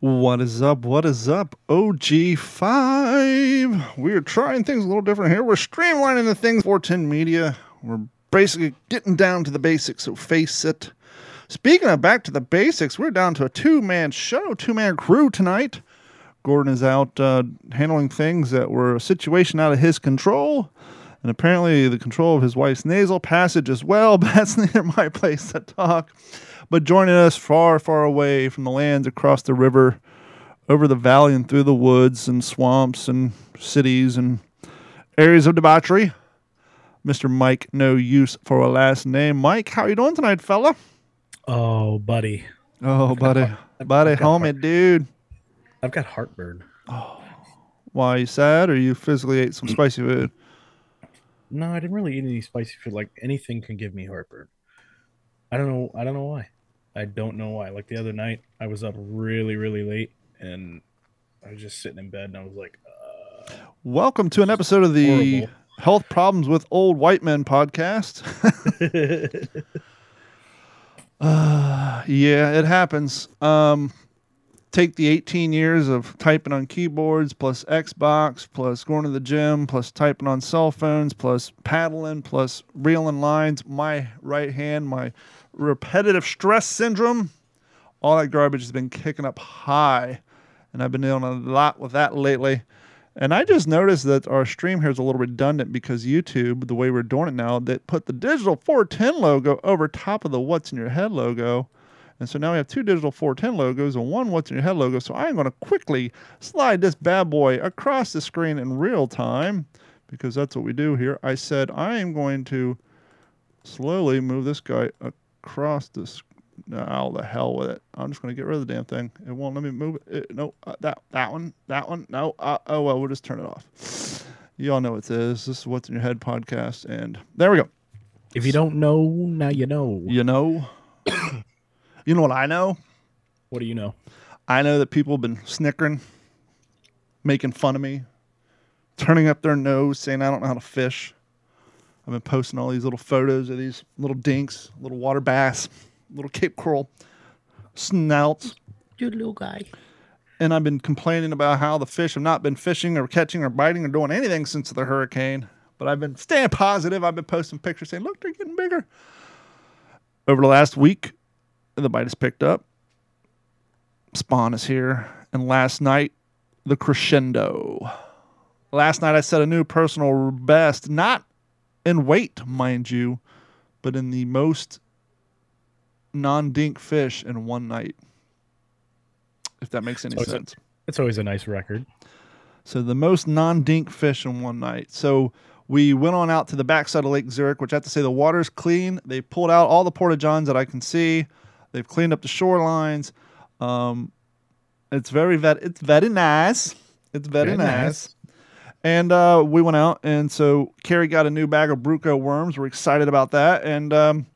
What is up? What is up? OG5. We're trying things a little different here. We're streamlining the things. 410 Media. We're basically getting down to the basics, so face it. Speaking of back to the basics, we're down to a two man show, two man crew tonight. Gordon is out uh, handling things that were a situation out of his control, and apparently the control of his wife's nasal passage as well, but that's neither my place to talk. But joining us far, far away from the lands across the river, over the valley and through the woods and swamps and cities and areas of debauchery, Mr. Mike, no use for a last name. Mike, how you doing tonight, fella? Oh, buddy. Oh, buddy, I've buddy, homie, dude. I've got heartburn. Oh. Why you sad or you physically ate some spicy food? No, I didn't really eat any spicy food. Like anything can give me heartburn. I don't know. I don't know why. I don't know why. Like the other night, I was up really, really late, and I was just sitting in bed, and I was like, uh, Welcome to an episode of the Horrible. Health Problems with Old White Men podcast. Uh, yeah, it happens. Um, take the 18 years of typing on keyboards, plus Xbox, plus going to the gym, plus typing on cell phones, plus paddling, plus reeling lines. My right hand, my repetitive stress syndrome, all that garbage has been kicking up high. And I've been dealing a lot with that lately. And I just noticed that our stream here is a little redundant because YouTube, the way we're doing it now, that put the digital 410 logo over top of the What's in Your Head logo. And so now we have two digital 410 logos and one What's in Your Head logo. So I'm going to quickly slide this bad boy across the screen in real time because that's what we do here. I said I am going to slowly move this guy across this. Now the hell with it. I'm just going to get rid of the damn thing. It won't let me move it. it no, uh, that that one, that one. No. Uh, oh well, we'll just turn it off. You all know what this is. This is what's in your head podcast, and there we go. if you don't know, now you know. You know, you know what I know. What do you know? I know that people have been snickering, making fun of me, turning up their nose, saying I don't know how to fish. I've been posting all these little photos of these little dinks, little water bass, little Cape Coral snouts. Good little guy. And I've been complaining about how the fish have not been fishing or catching or biting or doing anything since the hurricane. But I've been staying positive. I've been posting pictures saying, look, they're getting bigger. Over the last week, the bite has picked up. Spawn is here. And last night, the crescendo. Last night, I set a new personal best, not in weight, mind you, but in the most non dink fish in one night. If that makes any So is it- sense. It's always a nice record. So the most non-dink fish in one night. So we went on out to the backside of Lake Zurich, which I have to say the water's clean. They pulled out all the porta johns that I can see. They've cleaned up the shorelines. Um, it's very vet. It's very nice. It's very, Very nice. And uh, we went out, and so Carrie got a new bag of Bruco worms. We're excited about that, and um,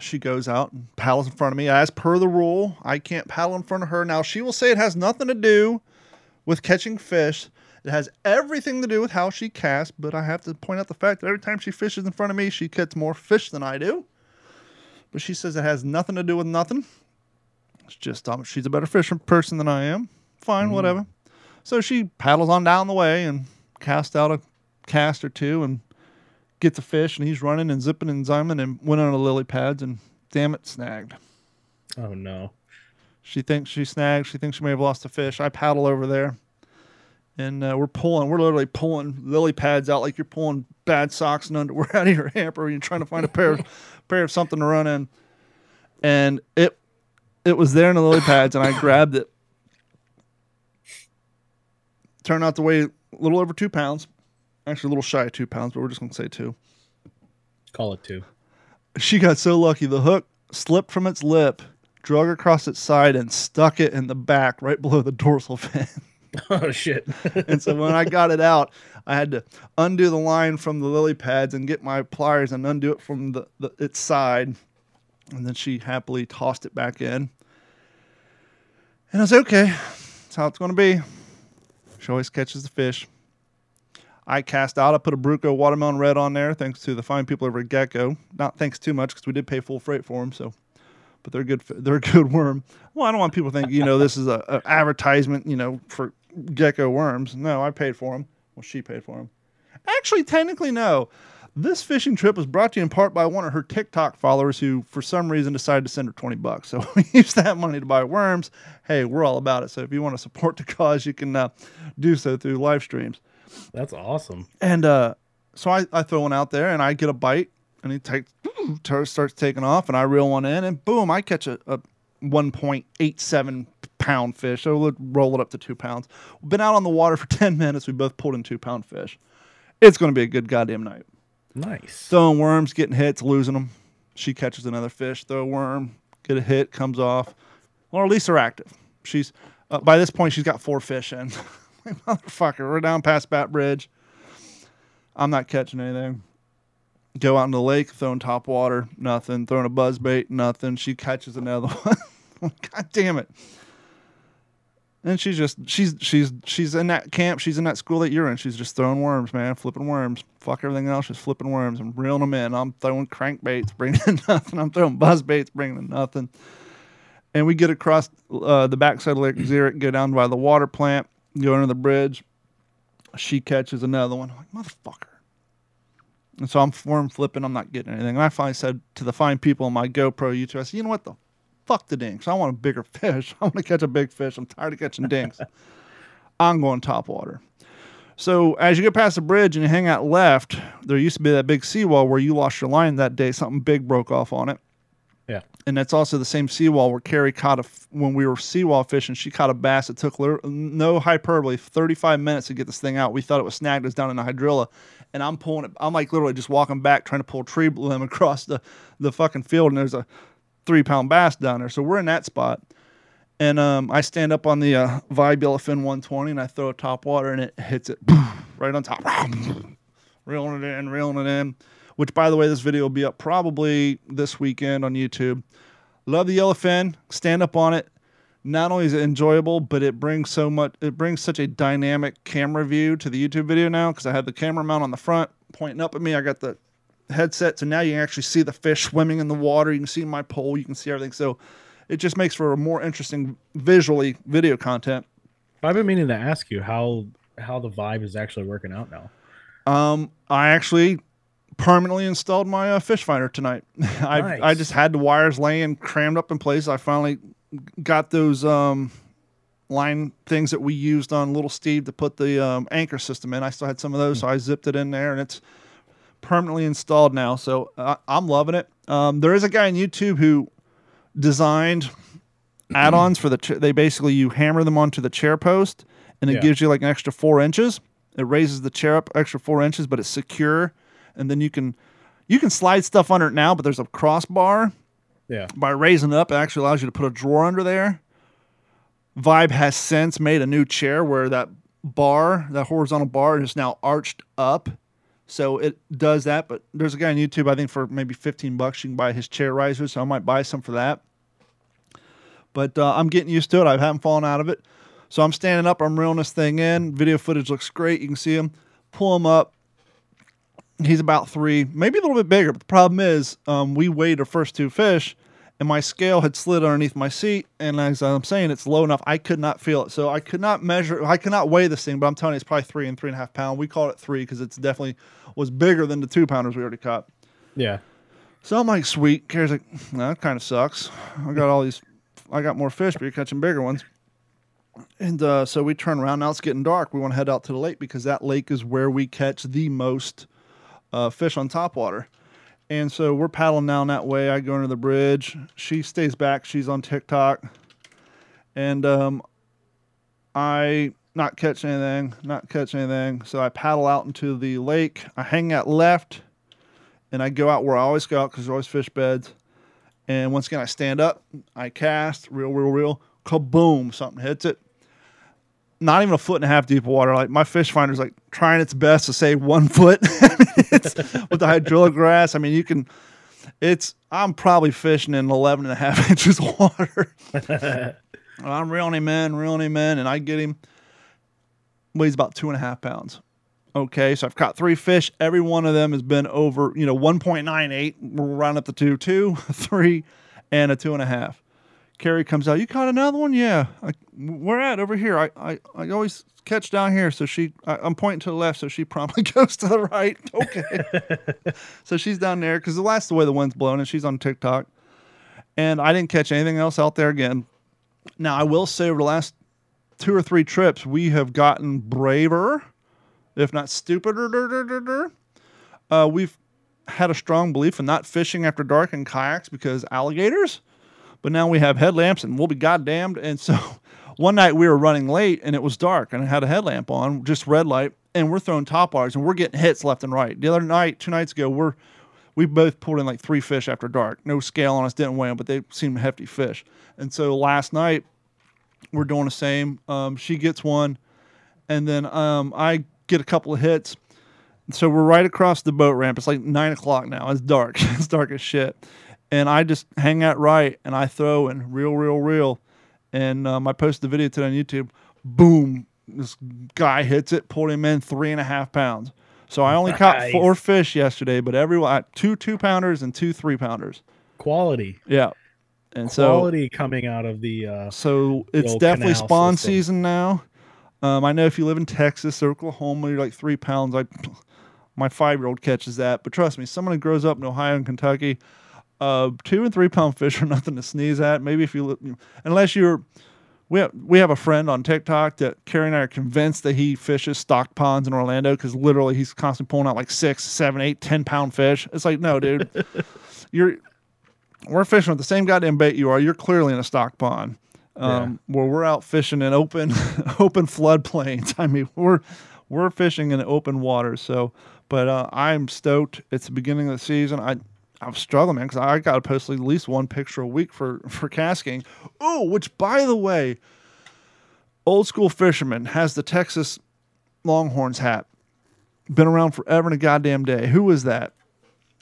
she goes out and paddles in front of me. As per the rule, I can't paddle in front of her. Now she will say it has nothing to do with catching fish. It has everything to do with how she casts, but I have to point out the fact that every time she fishes in front of me, she gets more fish than I do. But she says it has nothing to do with nothing. It's just um, she's a better fishing person than I am. Fine, whatever. So she paddles on down the way and casts out a cast or two and get the fish, and he's running and zipping and ziming and went on the lily pads and damn it, snagged. Oh no. She thinks she snagged. She thinks she may have lost a fish. I paddle over there, and uh, we're pulling. We're literally pulling lily pads out like you're pulling bad socks and underwear out of your hamper. And you're trying to find a pair, pair of something to run in, and it, it was there in the lily pads, and I grabbed it. Turned out the weigh a little over two pounds, actually a little shy of two pounds, but we're just gonna say two. Call it two. She got so lucky. The hook slipped from its lip, drug across its side, and stuck it in the back right below the dorsal fin. Oh shit. and so when I got it out, I had to undo the line from the lily pads and get my pliers and undo it from the, the its side. And then she happily tossed it back in. And I was okay. That's how it's going to be. Always catches the fish. I cast out. I put a Bruco watermelon red on there, thanks to the fine people over at Gecko. Not thanks too much because we did pay full freight for them. So, but but they're good. They're a good worm. Well, I don't want people to think you know this is a, a advertisement you know for gecko worms. No, I paid for them. Well, she paid for them. Actually, technically, no. This fishing trip was brought to you in part by one of her TikTok followers who, for some reason, decided to send her 20 bucks. So we used that money to buy worms. Hey, we're all about it. So if you want to support the cause, you can uh, do so through live streams. That's awesome. And uh, so I, I throw one out there and I get a bite and he takes starts taking off and I reel one in and boom, I catch a, a 1.87 pound fish. So we'll roll it up to two pounds. We've been out on the water for 10 minutes. We both pulled in two pound fish. It's going to be a good goddamn night. Nice. Throwing worms, getting hits, losing them. She catches another fish, throw a worm, get a hit, comes off. Or at least they're active. She's uh, by this point she's got four fish in. motherfucker, we're down past Bat Bridge. I'm not catching anything. Go out in the lake, throwing top water, nothing. Throwing a buzz bait, nothing. She catches another one. God damn it. And she's just she's she's she's in that camp. She's in that school that you're in. She's just throwing worms, man, flipping worms. Fuck everything else, just flipping worms and reeling them in. I'm throwing crankbaits, bringing nothing. I'm throwing buzz baits, bringing nothing. And we get across uh, the backside of Lake Zurich, go down by the water plant, go under the bridge. She catches another one. I'm like motherfucker. And so I'm worm flipping. I'm not getting anything. And I finally said to the fine people on my GoPro YouTube, I said, you know what the fuck the dinks. I want a bigger fish. I want to catch a big fish. I'm tired of catching dinks. I'm going top water. So as you get past the bridge and you hang out left, there used to be that big seawall where you lost your line that day. Something big broke off on it. Yeah. And that's also the same seawall where Carrie caught a when we were seawall fishing. She caught a bass. It took no hyperbole, 35 minutes to get this thing out. We thought it was snagged. It was down in the hydrilla, and I'm pulling it. I'm like literally just walking back trying to pull a tree limb across the the fucking field, and there's a three pound bass down there. So we're in that spot. And um, I stand up on the uh, Vibe Yellowfin 120 and I throw a top water and it hits it right on top. reeling it in, reeling it in. Which, by the way, this video will be up probably this weekend on YouTube. Love the yellowfin. Stand up on it. Not only is it enjoyable, but it brings so much. It brings such a dynamic camera view to the YouTube video now because I have the camera mount on the front pointing up at me. I got the headset, so now you can actually see the fish swimming in the water. You can see my pole. You can see everything. So it just makes for a more interesting visually video content. I've been meaning to ask you how how the vibe is actually working out now. Um, I actually permanently installed my uh, fish finder tonight. I I just had the wires laying crammed up in place. I finally got those um line things that we used on Little Steve to put the um, anchor system in. I still had some of those, so I zipped it in there, and it's permanently installed now. So uh, I'm loving it. Um, there is a guy on YouTube who designed add-ons for the. Ch- they basically you hammer them onto the chair post, and it Yeah. gives you like an extra four inches. It raises the chair up extra four inches, but it's secure, and then you can you can slide stuff under it now. But there's a crossbar Yeah. by raising it up. It actually allows you to put a drawer under there. Vibe has since made a new chair where that bar, that horizontal bar, is now arched up. So it does that. But there's a guy on YouTube, I think for maybe 15 bucks, you can buy his chair risers. So I might buy some for that. But uh, I'm getting used to it. I haven't fallen out of it. So I'm standing up. I'm reeling this thing in. Video footage looks great. You can see him. Pull him up. He's about three, maybe a little bit bigger. But the problem is, um, we weighed our first two fish, and my scale had slid underneath my seat. And as I'm saying, it's low enough, I could not feel it. So I could not measure, I could not weigh this thing. But I'm telling you, it's probably three and three and a half pound. We call it three because it's definitely was bigger than the two pounders we already caught. Yeah. So I'm like, sweet. Carrie's like, no, that kind of sucks. I got all these, I got more fish, but you're catching bigger ones. And uh, so we turn around. Now it's getting dark. We want to head out to the lake because that lake is where we catch the most uh, fish on topwater. And so we're paddling down that way. I go under the bridge. She stays back. She's on TikTok. And um, I not catch anything, not catch anything. So I paddle out into the lake. I hang out left and I go out where I always go out because there's always fish beds. And once again, I stand up, I cast, real, real, real, kaboom, something hits it. Not even a foot and a half deep of water. Like my fish finder's like trying its best to say one foot with the hydrilla grass. I mean, you can, it's, I'm probably fishing in 11 and a half inches of water. I'm reeling him in, reeling him in, and I get him. Weighs about two and a half pounds. Okay, so I've caught three fish. Every one of them has been over, you know, 1.98. We're rounding up to two, two, three. and a two and a half. Carrie comes out. You caught another one? Yeah. I, we're at over here. I, I, I always catch down here. So she, I, I'm pointing to the left. So she promptly goes to the right. Okay. so she's down there because that's the way the wind's blowing, and she's on TikTok. And I didn't catch anything else out there again. Now I will say over the last two or three trips, we have gotten braver, if not stupider. Uh, we've had a strong belief in not fishing after dark in kayaks because alligators. But now we have headlamps and we'll be goddamned. And so one night we were running late and it was dark and I had a headlamp on, just red light, and we're throwing top waters and we're getting hits left and right. The other night, two nights ago, we're we both pulled in like three fish after dark. No scale on us, didn't weigh them, but they seemed hefty fish. And so last night we're doing the same. Um, she gets one, and then um, I get a couple of hits. So we're right across the boat ramp. It's like nine o'clock now. It's dark. it's dark as shit. And I just hang out right and I throw and reel, reel, reel. And um, I posted the video today on YouTube. Boom. This guy hits it, pulled him in three and a half pounds. So I only caught four fish yesterday, but every I- two two pounders and two three pounders. Quality. Yeah. And so Quality coming out of the uh so it's old definitely spawn system. season now. Um, I know if you live in Texas or Oklahoma, you're like three pounds. I, my five year old catches that, but trust me, someone who grows up in Ohio and Kentucky, uh, two and three pound fish are nothing to sneeze at. Maybe if you, li- unless you're, we have, we have a friend on TikTok that Carrie and I are convinced that he fishes stock ponds in Orlando because literally he's constantly pulling out like six, seven, eight, ten pound fish. It's like, no, dude, you're we're fishing with the same goddamn bait you are. You're clearly in a stock pond. Um, Where we're out fishing in open, open floodplains. I mean, we're we're fishing in open water. So, but uh, I'm stoked. It's the beginning of the season. I I'm struggling, man, because I got to post at least one picture a week for for Cast King. Oh, which by the way, old school fisherman has the Texas Longhorns hat. Been around forever and a goddamn day. Who was that?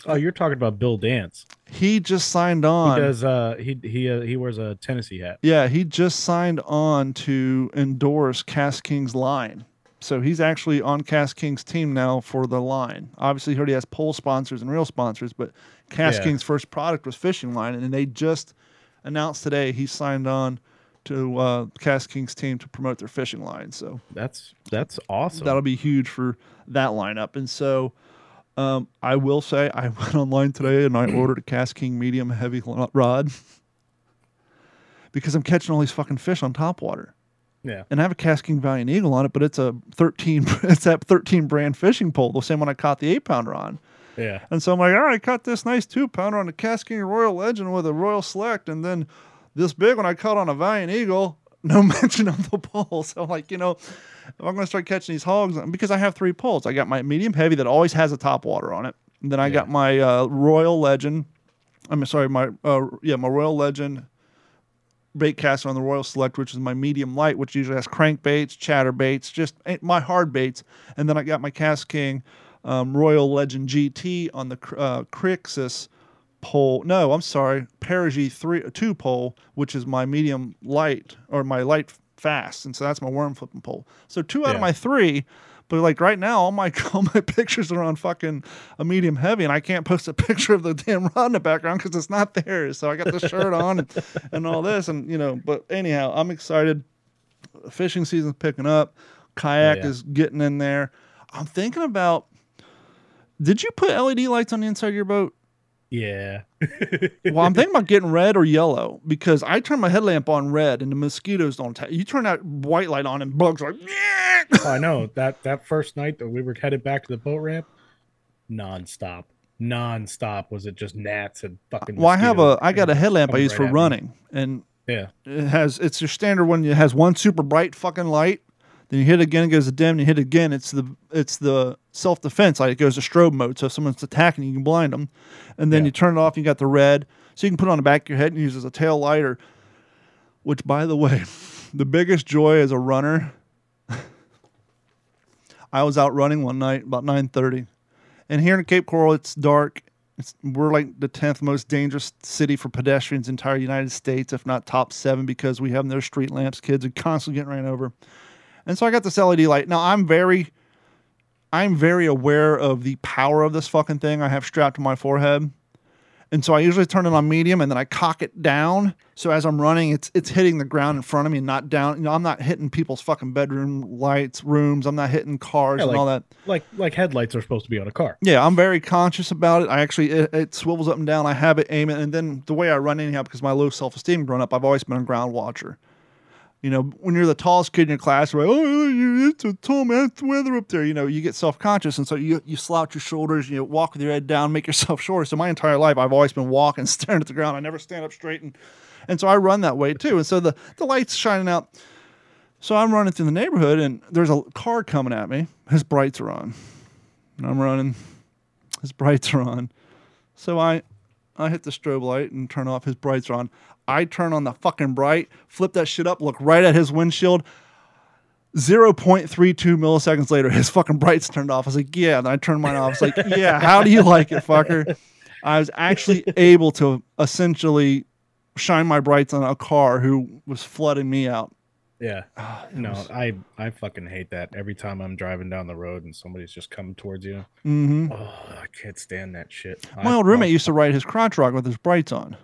Oh, you're talking about Bill Dance. He just signed on. He does uh he he uh, he wears a Tennessee hat. Yeah, he just signed on to endorse Cast King's line. So he's actually on Cast King's team now for the line. Obviously, he already has pole sponsors and real sponsors, but Cass Yeah. King's first product was Fishing Line, and they just announced today he signed on to uh, Cast King's team to promote their fishing line. So That's that's awesome. that'll be huge for that lineup. And so um, I will say I went online today and I ordered a Cast King medium heavy rod because I'm catching all these fucking fish on top water. yeah. And I have a Cast King Valiant Eagle on it, but it's a 13. It's that 13 brand fishing pole, the same one I caught the eight pounder on. Yeah. And so I'm like, all right, I caught this nice two pounder on a King Royal Legend with a Royal Select, and then this big one I caught on a Valiant Eagle. No mention of the pole. So I'm like, you know, if I'm going to start catching these hogs, because I have three poles. I got my medium heavy that always has a top water on it. And then I got my uh, Royal Legend. I'm sorry, my uh, yeah, my Royal Legend bait caster on the Royal Select, which is my medium light, which usually has crankbaits, chatterbaits, just my hard baits. And then I got my Cast King um, Royal Legend GT on the uh, Crixus pole. No, I'm sorry, Perigee three two pole, which is my medium light or my light fast, and so that's my worm flipping pole. So two out of my three. But like right now, all my all my pictures are on fucking a medium heavy, and I can't post a picture of the damn rod in the background because it's not there. So I got the shirt on and, and all this, and you know. But anyhow, I'm excited. Fishing season's picking up. Kayak yeah. is getting in there. I'm thinking about. Did you put LED lights on the inside of your boat? Yeah. Well, I'm thinking about getting red or yellow because I turn my headlamp on red and the mosquitoes don't. attack. you turn that white light on and bugs are like. Oh, I know that that first night that we were headed back to the boat ramp, nonstop, nonstop. Was it just gnats and fucking? Well, I have a I got a headlamp I use right for at me. running, and Yeah, it has it's your standard one. It has one super bright fucking light. Then you hit it again, it goes to dim. And you hit it again, it's the it's the self defense light. It goes to strobe mode, so if someone's attacking, you can blind them. And then Yeah. you turn it off. and You got the red, so you can put it on the back of your head and use it as a tail light. Or, which, by the way, the biggest joy as a runner. I was out running one night about nine thirty, and here in Cape Coral, it's dark. It's, we're like the tenth most dangerous city for pedestrians in the entire United States, if not top seven, because we have no street lamps. Kids are constantly getting ran over, and so I got this LED light. Now I'm very, I'm very aware of the power of this fucking thing I have strapped to my forehead, And so I usually turn it on medium and then I cock it down. So as I'm running, it's it's hitting the ground in front of me, not down. You know, I'm not hitting people's fucking bedroom lights, rooms. I'm not hitting cars Yeah, and all that. Like like headlights are supposed to be on a car. Yeah, I'm very conscious about it. I actually it, it swivels up and down. I have it aiming, and then the way I run anyhow, because my low self esteem growing up, I've always been a ground watcher. You know, when you're the tallest kid in your class, like, oh, it's a tall man, weather up there. You know, you get self conscious, and so you you slouch your shoulders, you walk with your head down, make yourself shorter. So my entire life, I've always been walking, staring at the ground. I never stand up straight, and and so I run that way too. And so the the lights shining out. So I'm running through the neighborhood, and there's a car coming at me. His brights are on. And I'm running. His brights are on. So I I hit the strobe light and turn off. His brights are on. I turn on the fucking bright, flip that shit up, look right at his windshield. 0.32 milliseconds later, his fucking brights turned off. I was like, yeah. And I turned mine off. I was like, yeah, how do you like it, fucker? I was actually able to essentially shine my brights on a car who was flooding me out. Yeah. Ah, No, was- I I fucking hate that. Every time I'm driving down the road and somebody's just coming towards you. Mhm. Oh, I can't stand that shit. My I- old roommate used to ride his crotch rock with his brights on.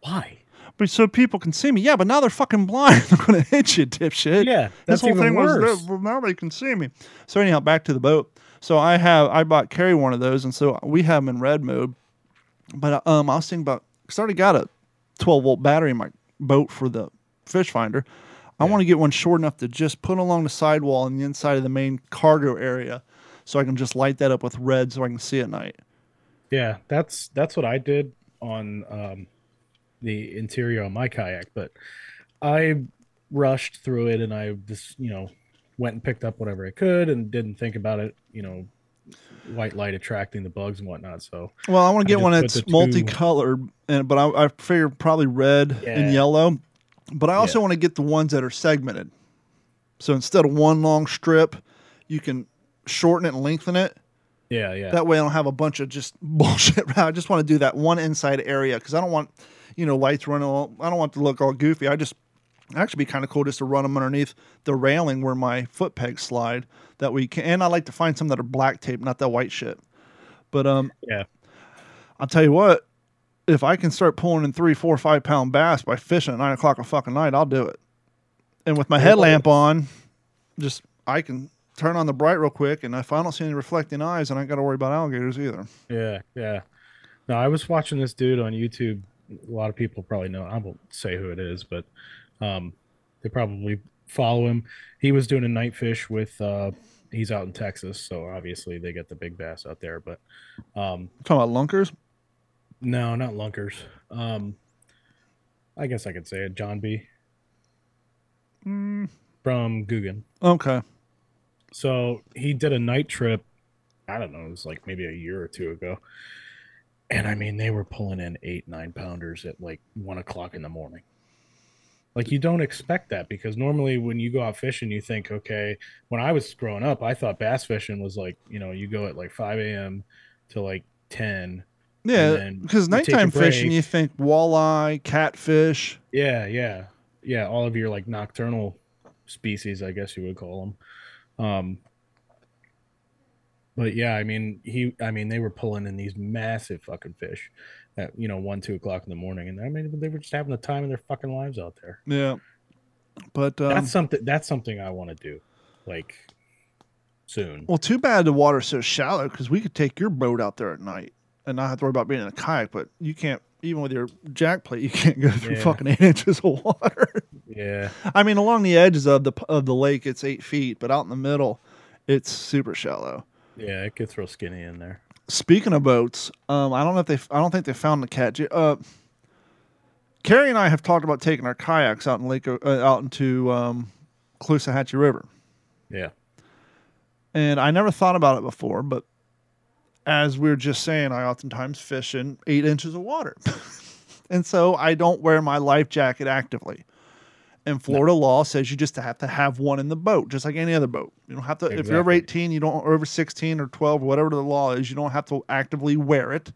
Why? But so people can see me. Yeah, but now they're fucking blind. They're gonna hit you, dipshit. Yeah, this whole thing worse. was now they can see me. So anyhow, back to the boat. So I have I bought carry one of those, and so we have them in red mode. But um, I was thinking about because I already got a 12 volt battery in my boat for the fish finder. I Yeah. want to get one short enough to just put along the sidewall on the inside of the main cargo area, so I can just light that up with red so I can see at night. Yeah, that's that's what I did on um, the interior on my kayak, but I rushed through it and I just you know went and picked up whatever I could and didn't think about it. You know, white light attracting the bugs and whatnot. So Well, I want to get one that's two- multicolored, and but I, I figure probably red and yellow. But I also Yeah. want to get the ones that are segmented. So instead of one long strip, you can shorten it and lengthen it. Yeah, yeah, That way, I don't have a bunch of just bullshit. I just want to do that one inside area because I don't want, you know, lights running. All, I don't want to look all goofy. I just actually be kind of cool just to run them underneath the railing where my foot pegs slide. That we can, and I like to find some that are black tape, not that white shit. But um, yeah. I'll tell you what, if I can start pulling in three, four, five pound bass by fishing at nine o'clock a fucking night, I'll do it. And with my headlamp on, just I can turn on the bright real quick, and if I don't see any reflecting eyes, then I got to worry about alligators either. Yeah, yeah. No, I was watching this dude on YouTube. A lot of people probably know. I won't say who it is, but um, they probably follow him. He was doing a night fish with. Uh, he's out in Texas, so obviously they get the big bass out there. But um, talking about lunkers. no, not lunkers. Um, I guess I could say it. John B. Mm, from Googan. okay. So he did a night trip. I don't know. It was like maybe a year or two ago. And I mean, they were pulling in eight, nine pounders at like one o'clock in the morning. Like you don't expect that because normally when you go out fishing, you think, okay, when I was growing up, I thought bass fishing was like, you know, you go at like 5 a.m. to like 10. Yeah, because nighttime fishing, you think walleye, catfish. Yeah, yeah, yeah. All of your like nocturnal species, I guess you would call them. Um, but yeah, I mean, he, I mean, they were pulling in these massive fucking fish at you know one, two o'clock in the morning, and I mean, they were just having the time of their fucking lives out there. Yeah, but um, that's something. That's something I want to do, like soon. well, too bad the water's so shallow because we could take your boat out there at night and not have to worry about being in a kayak. But you can't, even with your jack plate, you can't go through Yeah. fucking eight inches of water. Yeah, I mean, along the edges of the of the lake, it's eight feet, but out in the middle, it's super shallow. yeah, it gets real skinny in there. Speaking of boats, um, I don't know if they, I don't think they found the cat. Uh, Carrie and I have talked about taking our kayaks out in Lake, uh, out into um, Caloosahatchee River, Yeah, and I never thought about it before. But as we were just saying, I oftentimes fish in eight inches of water, and so I don't wear my life jacket actively. And Florida law says you just have to have one in the boat, just like any other boat. You don't have to. If you're over 18, you don't, or over 16 or 12, whatever the law is, you don't have to actively wear it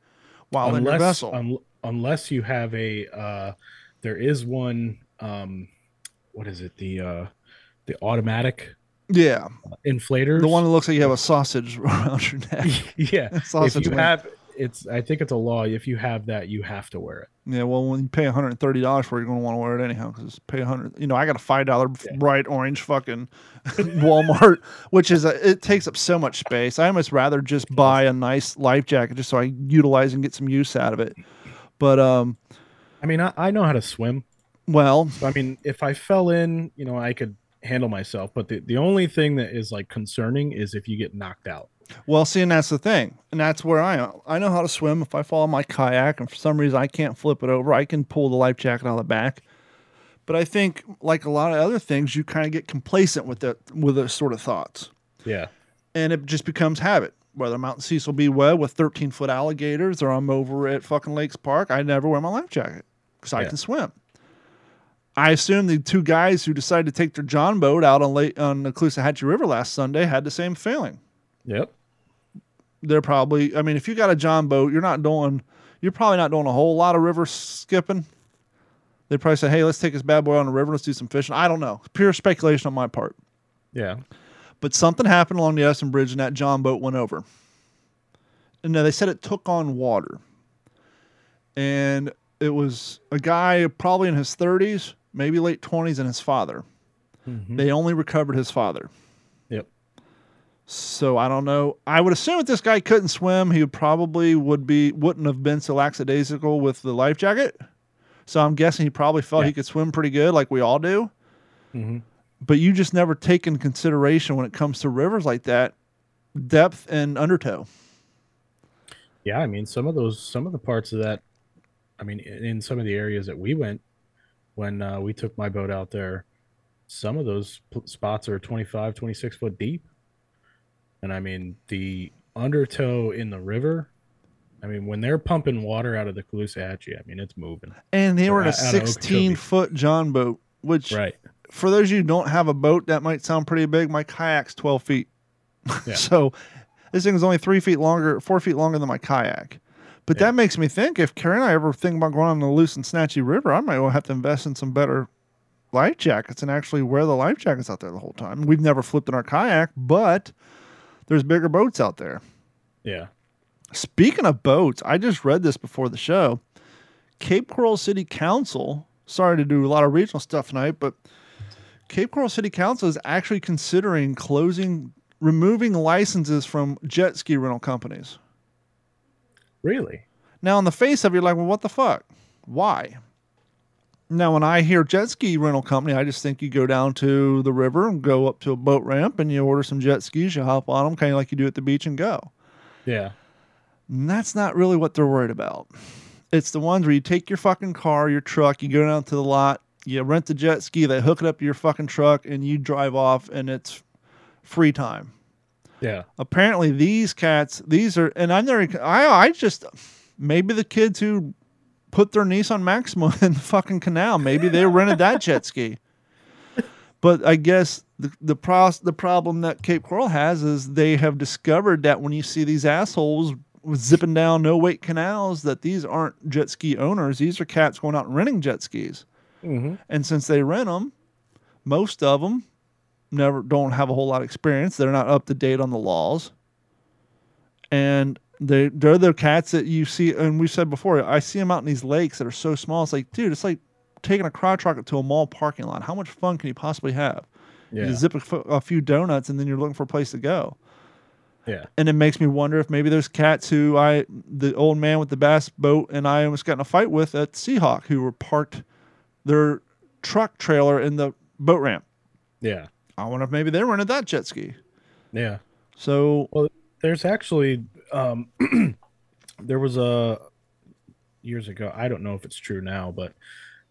while in your unless vessel. un- unless you have a, uh, there is one. Um, what is it? The uh, the automatic yeah, inflators. the one that looks like you have a sausage around your neck. yeah. sausage. if you have it's I think it's a law. If you have that, you have to wear it. Yeah, well, when you pay one hundred and thirty dollars for it, you're going to want to wear it anyhow because pay hundred. You know, I got a five dollar Yeah. bright orange fucking Walmart, which is a, it takes up so much space. I almost rather just buy a nice life jacket just so I utilize and get some use out of it. But um, I mean, I, I know how to swim. well, So I mean, if I fell in, you know, I could handle myself. But the, the only thing that is like concerning is if you get knocked out. Well, see, and that's the thing, and that's where I am. I know how to swim. If I fall in my kayak, and for some reason I can't flip it over, I can pull the life jacket out of the back. But I think, like a lot of other things, you kind of get complacent with it, with those sort of thoughts, Yeah. and it just becomes habit. Whether I'm out in Cecil B. Webb with 13 foot alligators, or I'm over at fucking Lakes Park, I never wear my life jacket because I can swim. I assume the two guys who decided to take their John boat out on lake on the Caloosahatchee River last Sunday had the same feeling Yep. they're probably I mean, if you got a John boat, you're not doing you're probably not doing a whole lot of river skipping. They probably say, Hey, let's take this bad boy on the river, let's do some fishing. I don't know. Pure speculation on my part. Yeah. But something happened along the Edison Bridge and that John boat went over. And now they said it took on water. And it was a guy probably in his thirties, maybe late twenties, and his father. Mhm. They only recovered his father. Yep. So I don't know. I would assume if this guy couldn't swim, he would probably would be wouldn't have been so lackadaisical with the life jacket. So I'm guessing he probably felt Yeah. he could swim pretty good, like we all do. hmm But you just never take in consideration when it comes to rivers like that, depth and undertow. Yeah. I mean, some of those, some of the parts of that, I mean, in some of the areas that we went when uh, we took my boat out there, some of those p- spots are 25, 26 foot deep. And I mean, the undertow in the river, I mean, when they're pumping water out of the Caloosahatchee, I mean, it's moving. And they Or were in a out- out of 16 foot John boat, which Right. for those of you who don't have a boat, that might sound pretty big. My kayak's 12 feet. Yeah. so this thing is only three feet longer, four feet longer than my kayak. But Yeah. that makes me think if Karen and I ever think about going on the loose and snatchy river, I might well have to invest in some better life jackets and actually wear the life jackets out there the whole time. We've never flipped in our kayak, but there's bigger boats out there. Yeah. Speaking of boats, I just read this before the show. Cape Coral City Council, sorry to do a lot of regional stuff tonight, but Cape Coral City Council is actually considering closing, removing licenses from jet ski rental companies. Really? Now, on the face of it, you're like, well, what the fuck? Why? Now, when I hear jet ski rental company, I just think you go down to the river and go up to a boat ramp and you order some jet skis, you hop on them, kind of like you do at the beach and go. Yeah. And that's not really what they're worried about. It's the ones where you take your fucking car, your truck, you go down to the lot, you rent the jet ski, they hook it up to your fucking truck, and you drive off, and it's free time. Yeah. Apparently, these cats, these are, and I'm there. I, I just, maybe the kids who put their Nissan Maxima in the fucking canal, maybe they rented that jet ski. But I guess the the pros, the problem that Cape Coral has is they have discovered that when you see these assholes zipping down no wake canals, that these aren't jet ski owners. These are cats going out and renting jet skis. Mm-hmm. And since they rent them, most of them never don't have a whole lot of experience. They're not up to date on the laws, and they they're the cats that you see. And we said before, I see them out in these lakes that are so small. It's like, dude, it's like taking a crotch rocket to a mall parking lot. How much fun can you possibly have? Yeah. You zip a, f- a few donuts, and then you're looking for a place to go. Yeah. And it makes me wonder if maybe those cats who I, the old man with the bass boat, and I almost got in a fight with at Seahawk who were parked their truck trailer in the boat ramp. Yeah. I wonder if maybe they rented that jet ski. Yeah. So There's actually um there was a years ago, I don't know if it's true now, but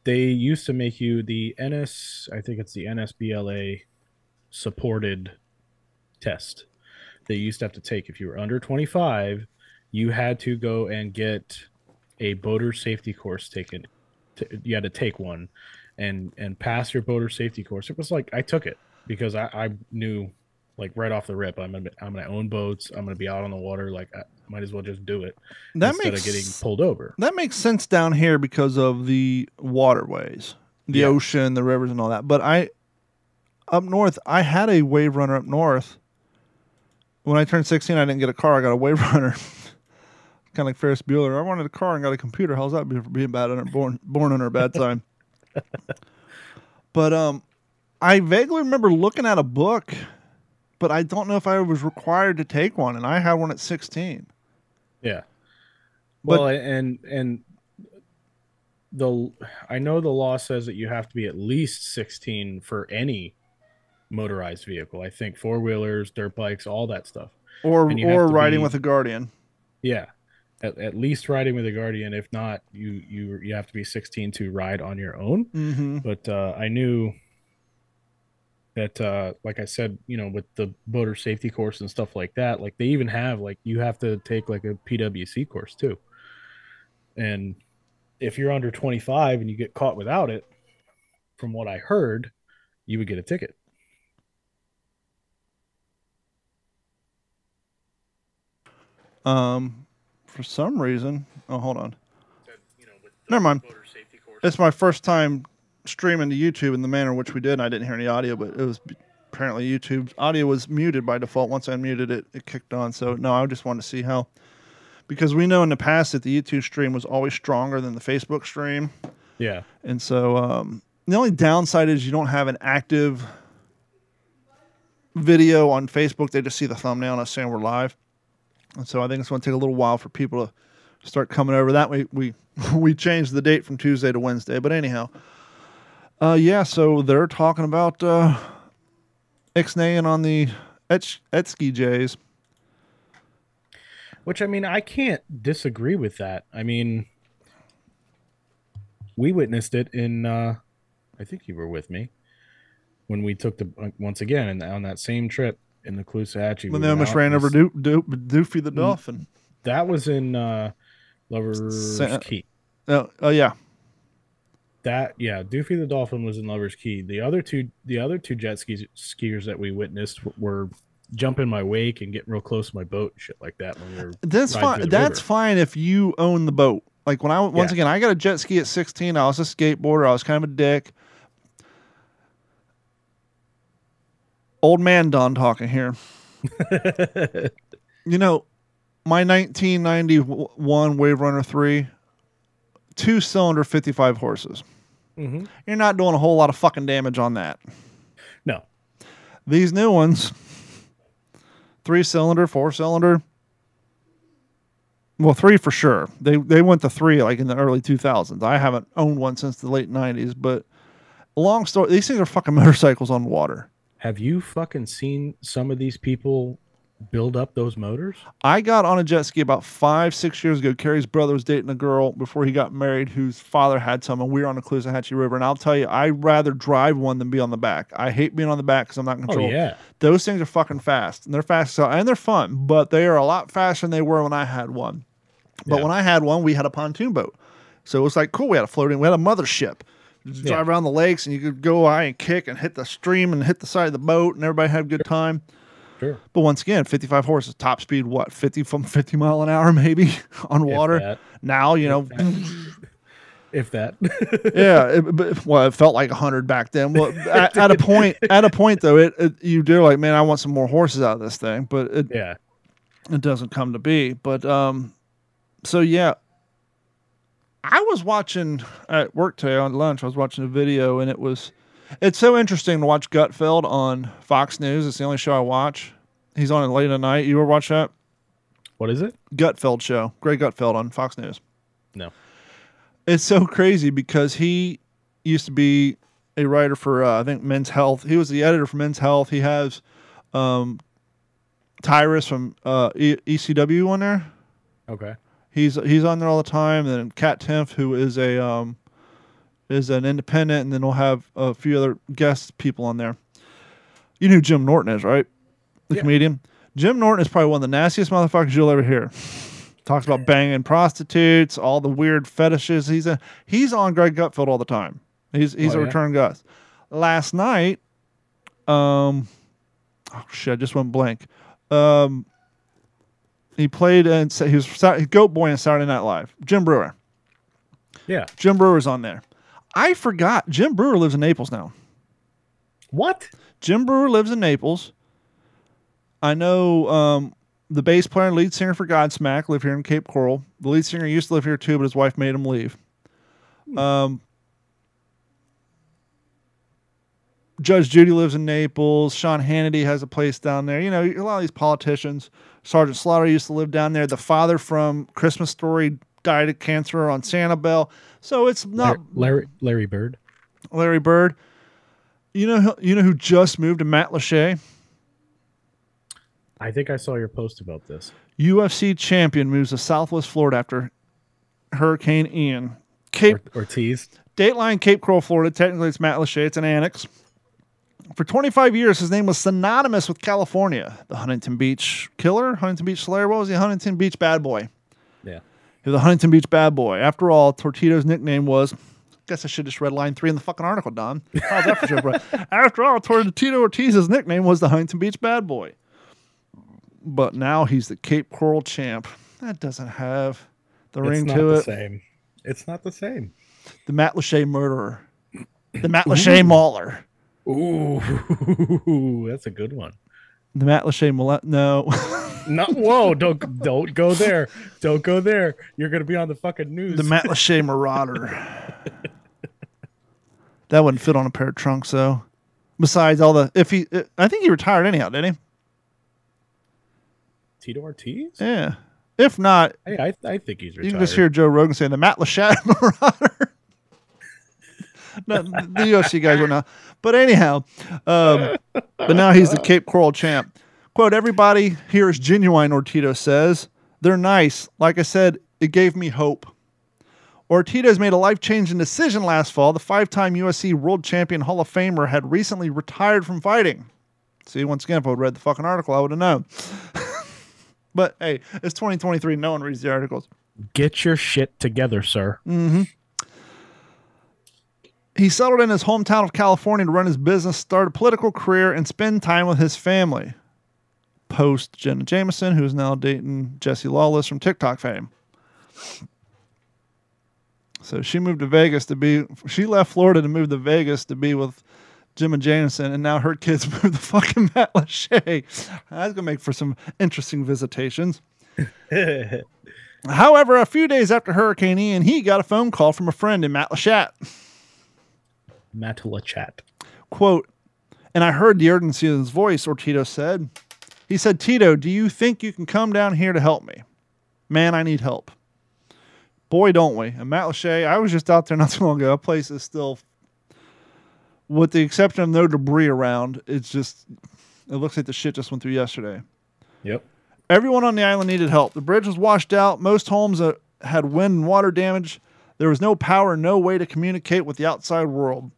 they used to make you the NS I think it's the NASBLA supported test. They used to have to take if you were under 25, you had to go and get a boater safety course taken. T- you had to take one and and pass your boater safety course. It was like I took it because I, I knew like right off the rip I'm gonna I'm gonna own boats. I'm gonna be out on the water. Like I might as well just do it that instead makes of getting pulled over. that makes sense down here because of the waterways, the Yeah. ocean, the rivers, and all that. But I up north, I had a wave runner up north. When I turned 16, I didn't get a car. I got a wave runner. Kind of like Ferris Bueller. I wanted a car and got a computer. How's that be- being bad under born born under a bad time? but um, I vaguely remember looking at a book, but I don't know if I was required to take one, and I had one at sixteen. Yeah. But- Well, and and the I know the law says that you have to be at least 16 for any motorized vehicle. I think four wheelers, dirt bikes, all that stuff. Or And you have or riding be- with a guardian. Yeah. At, at least riding with a guardian. If not, you you you have to be 16 to ride on your own. Mm-hmm. But uh, I knew that, uh, like I said, you know, with the motor safety course and stuff like that, like they even have like you have to take like a PWC course too. And if you're under 25 and you get caught without it, from what I heard, you would get a ticket. Um, for some reason, oh hold on, Never mind. it's my first time streaming to YouTube in the manner in which we did. And I didn't hear any audio, but it was apparently YouTube audio was muted by default. Once I unmuted it, it kicked on. So no, I just wanted to see how, because we know in the past that the YouTube stream was always stronger than the Facebook stream. Yeah. And so um, the only downside is you don't have an active video on Facebook. They just see the thumbnail and us saying we're live. And so I think it's going to take a little while for people to start coming over. That way we we changed the date from Tuesday to Wednesday. But anyhow, uh, yeah. So they're talking about uh, ixnaying on the Etch- Etsky Jays. Which I mean, I can't disagree with that. I mean, we witnessed it in. uh I think you were with me when we took the uh, once again and on that same trip in the Caloosahatchee. When we they almost ran over s- Do- Do- Doofy the Dolphin. That was in uh Lovers Sa- Key. Oh, oh yeah. That yeah, Doofy the Dolphin was in Lovers Key. The other two, the other two jet skis, skiers that we witnessed were jumping my wake and getting real close to my boat and shit like that when we were. That's fine. That's river. fine if you own the boat. Like when I once Yeah. again, I got a jet ski at 16. I was a skateboarder. I was kind of a dick. Old man Don talking here. You know, my 1991 Wave Runner 3, two cylinder, 55 horses. Mhm. You're not doing a whole lot of fucking damage on that. No, These new ones, three cylinder, four cylinder. Well, three for sure. They they went to three like in the early 2000s. I haven't owned one since the late 90s, but long story. These things are fucking motorcycles on water. have you fucking seen some of these people build up those motors? I got on a jet ski about five, six years ago. Carrie's brother was dating a girl before he got married whose father had some, and we were on the Caloosahatchee River. And I'll tell you, I'd rather drive one than be on the back. I hate being on the back because I'm not in Oh yeah, Those things are fucking fast, and they're fast, so, and they're fun, but they are a lot faster than they were when I had one. But Yeah. when I had one, we had a pontoon boat, so it was like cool. We had a floating, we had a mothership. You just Yeah. drive around the lakes, and you could go high and kick and hit the stream and hit the side of the boat, and everybody had a good time. Sure. But once again, 55 horses, top speed, what 50 from 50 mile an hour maybe on water. Now you know, If that. yeah. It, but, well, it felt like 100 back then. Well, at, at a point, at a point though, it, it you do like, man, I want some more horses out of this thing, but it yeah. it doesn't come to be. But um, so yeah, I was watching at work today on lunch. I was watching a video, and it was it's so interesting to watch Gutfeld on Fox News. It's the only show I watch. He's on it late at night. You ever watch that What is it? Gutfeld show? Greg Gutfeld on Fox News. No. It's so crazy because he used to be a writer for uh, I think Men's Health. He was the editor for Men's Health. He has um, Tyrus from uh, e- ECW on there. Okay. He's he's on there all the time. And then Kat Timpf, who is a um, is an independent, and then we'll have a few other guest people on there. You know who Jim Norton is, right? The Yeah. comedian. Jim Norton is probably one of the nastiest motherfuckers you'll ever hear. Talks about banging prostitutes, all the weird fetishes. He's a he's on Greg Gutfeld all the time. He's he's Oh, a yeah? return guest. Last night, um, oh shit, I just went blank. Um, he played and he was Goat Boy on Saturday Night Live. Jim Breuer. Yeah. Jim Breuer's on there. I forgot. Jim Breuer lives in Naples now. What? Jim Breuer lives in Naples. I know um, the bass player and lead singer for Godsmack live here in Cape Coral. The lead singer used to live here too, but his wife made him leave. Um, Judge Judy lives in Naples. Sean Hannity has a place down there. You know, a lot of these politicians. Sergeant Slaughter used to live down there. The father from Christmas Story died of cancer on Sanibel. So it's not Larry Larry Bird. Larry Bird. You know, who- you know who just moved to Matlacha? I think I saw your post about this. UFC champion moves to Southwest Florida after Hurricane Ian. Cape Ortiz. Dateline, Cape Coral, Florida. Technically, it's Matlacha. It's an annex. For 25 years, his name was synonymous with California. The Huntington Beach Killer, Huntington Beach Slayer. What was he? Huntington Beach Bad Boy. Yeah. He was a Huntington Beach Bad Boy. After all, Tortito's nickname was. I guess I should just read line three in the fucking article, Don. How's that for sure, bro? After all, Tortito Ortiz's nickname was the Huntington Beach Bad Boy. But now he's the Cape Coral champ. That doesn't have the ring to it. it's not to the it. same. It's not the same. The Matlacha murderer. The Matt Lachey mauler. Ooh, that's a good one. The Matlacha mole- No. No, whoa! Don't don't go there. Don't go there. You're gonna be on the fucking news. the Matlacha marauder. that wouldn't fit on a pair of trunks, though. Besides all the. if he, I think he retired anyhow, didn't he? Tito Ortiz. Yeah. If not, Hey, I I think he's retired. you can just hear Joe Rogan saying the Matlacha marauder. No, the UFC guys will know. But anyhow, um, but now he's the Cape Coral champ. Quote, everybody here is genuine, Ortito says. They're nice. Like I said, it gave me hope. Ortito's made a life changing decision last fall. The five time UFC world champion Hall of Famer had recently retired from fighting. See, once again, if I would read the fucking article, I would have known. but hey, it's 2023. No one reads the articles. Get your shit together, sir. He settled in his hometown of California to run his business, start a political career, and spend time with his family. Post Jenna Jameson, who is now dating Jessi Lawless from TikTok fame. So she moved to Vegas to be. She left Florida to move to Vegas to be with Jim and Jameson, and now her kids moved to fucking Matlacha. That's gonna make for some interesting visitations. However, a few days after Hurricane Ian, he got a phone call from a friend in Matlacha. Matula chat. quote, and I heard the urgency in his voice, or Tito said. He said, Tito, do you think you can come down here to help me? Man, I need help. Boy, don't we. And Matlacha, I was just out there not too long ago. That place is still, with the exception of no debris around, it's just, it looks like the shit just went through yesterday. Yep. Everyone on the island needed help. The bridge was washed out. Most homes uh, had wind and water damage. There was no power, no way to communicate with the outside world.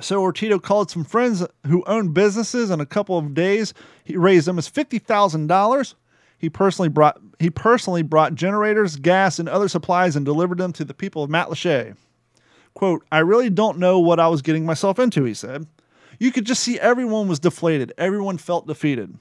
So Ortito called some friends who owned businesses. In a couple of days, he raised them as fifty thousand dollars. He personally brought he personally brought generators, gas, and other supplies and delivered them to the people of Matlacha. Quote, I really don't know what I was getting myself into, he said. You could just see everyone was deflated. Everyone felt defeated.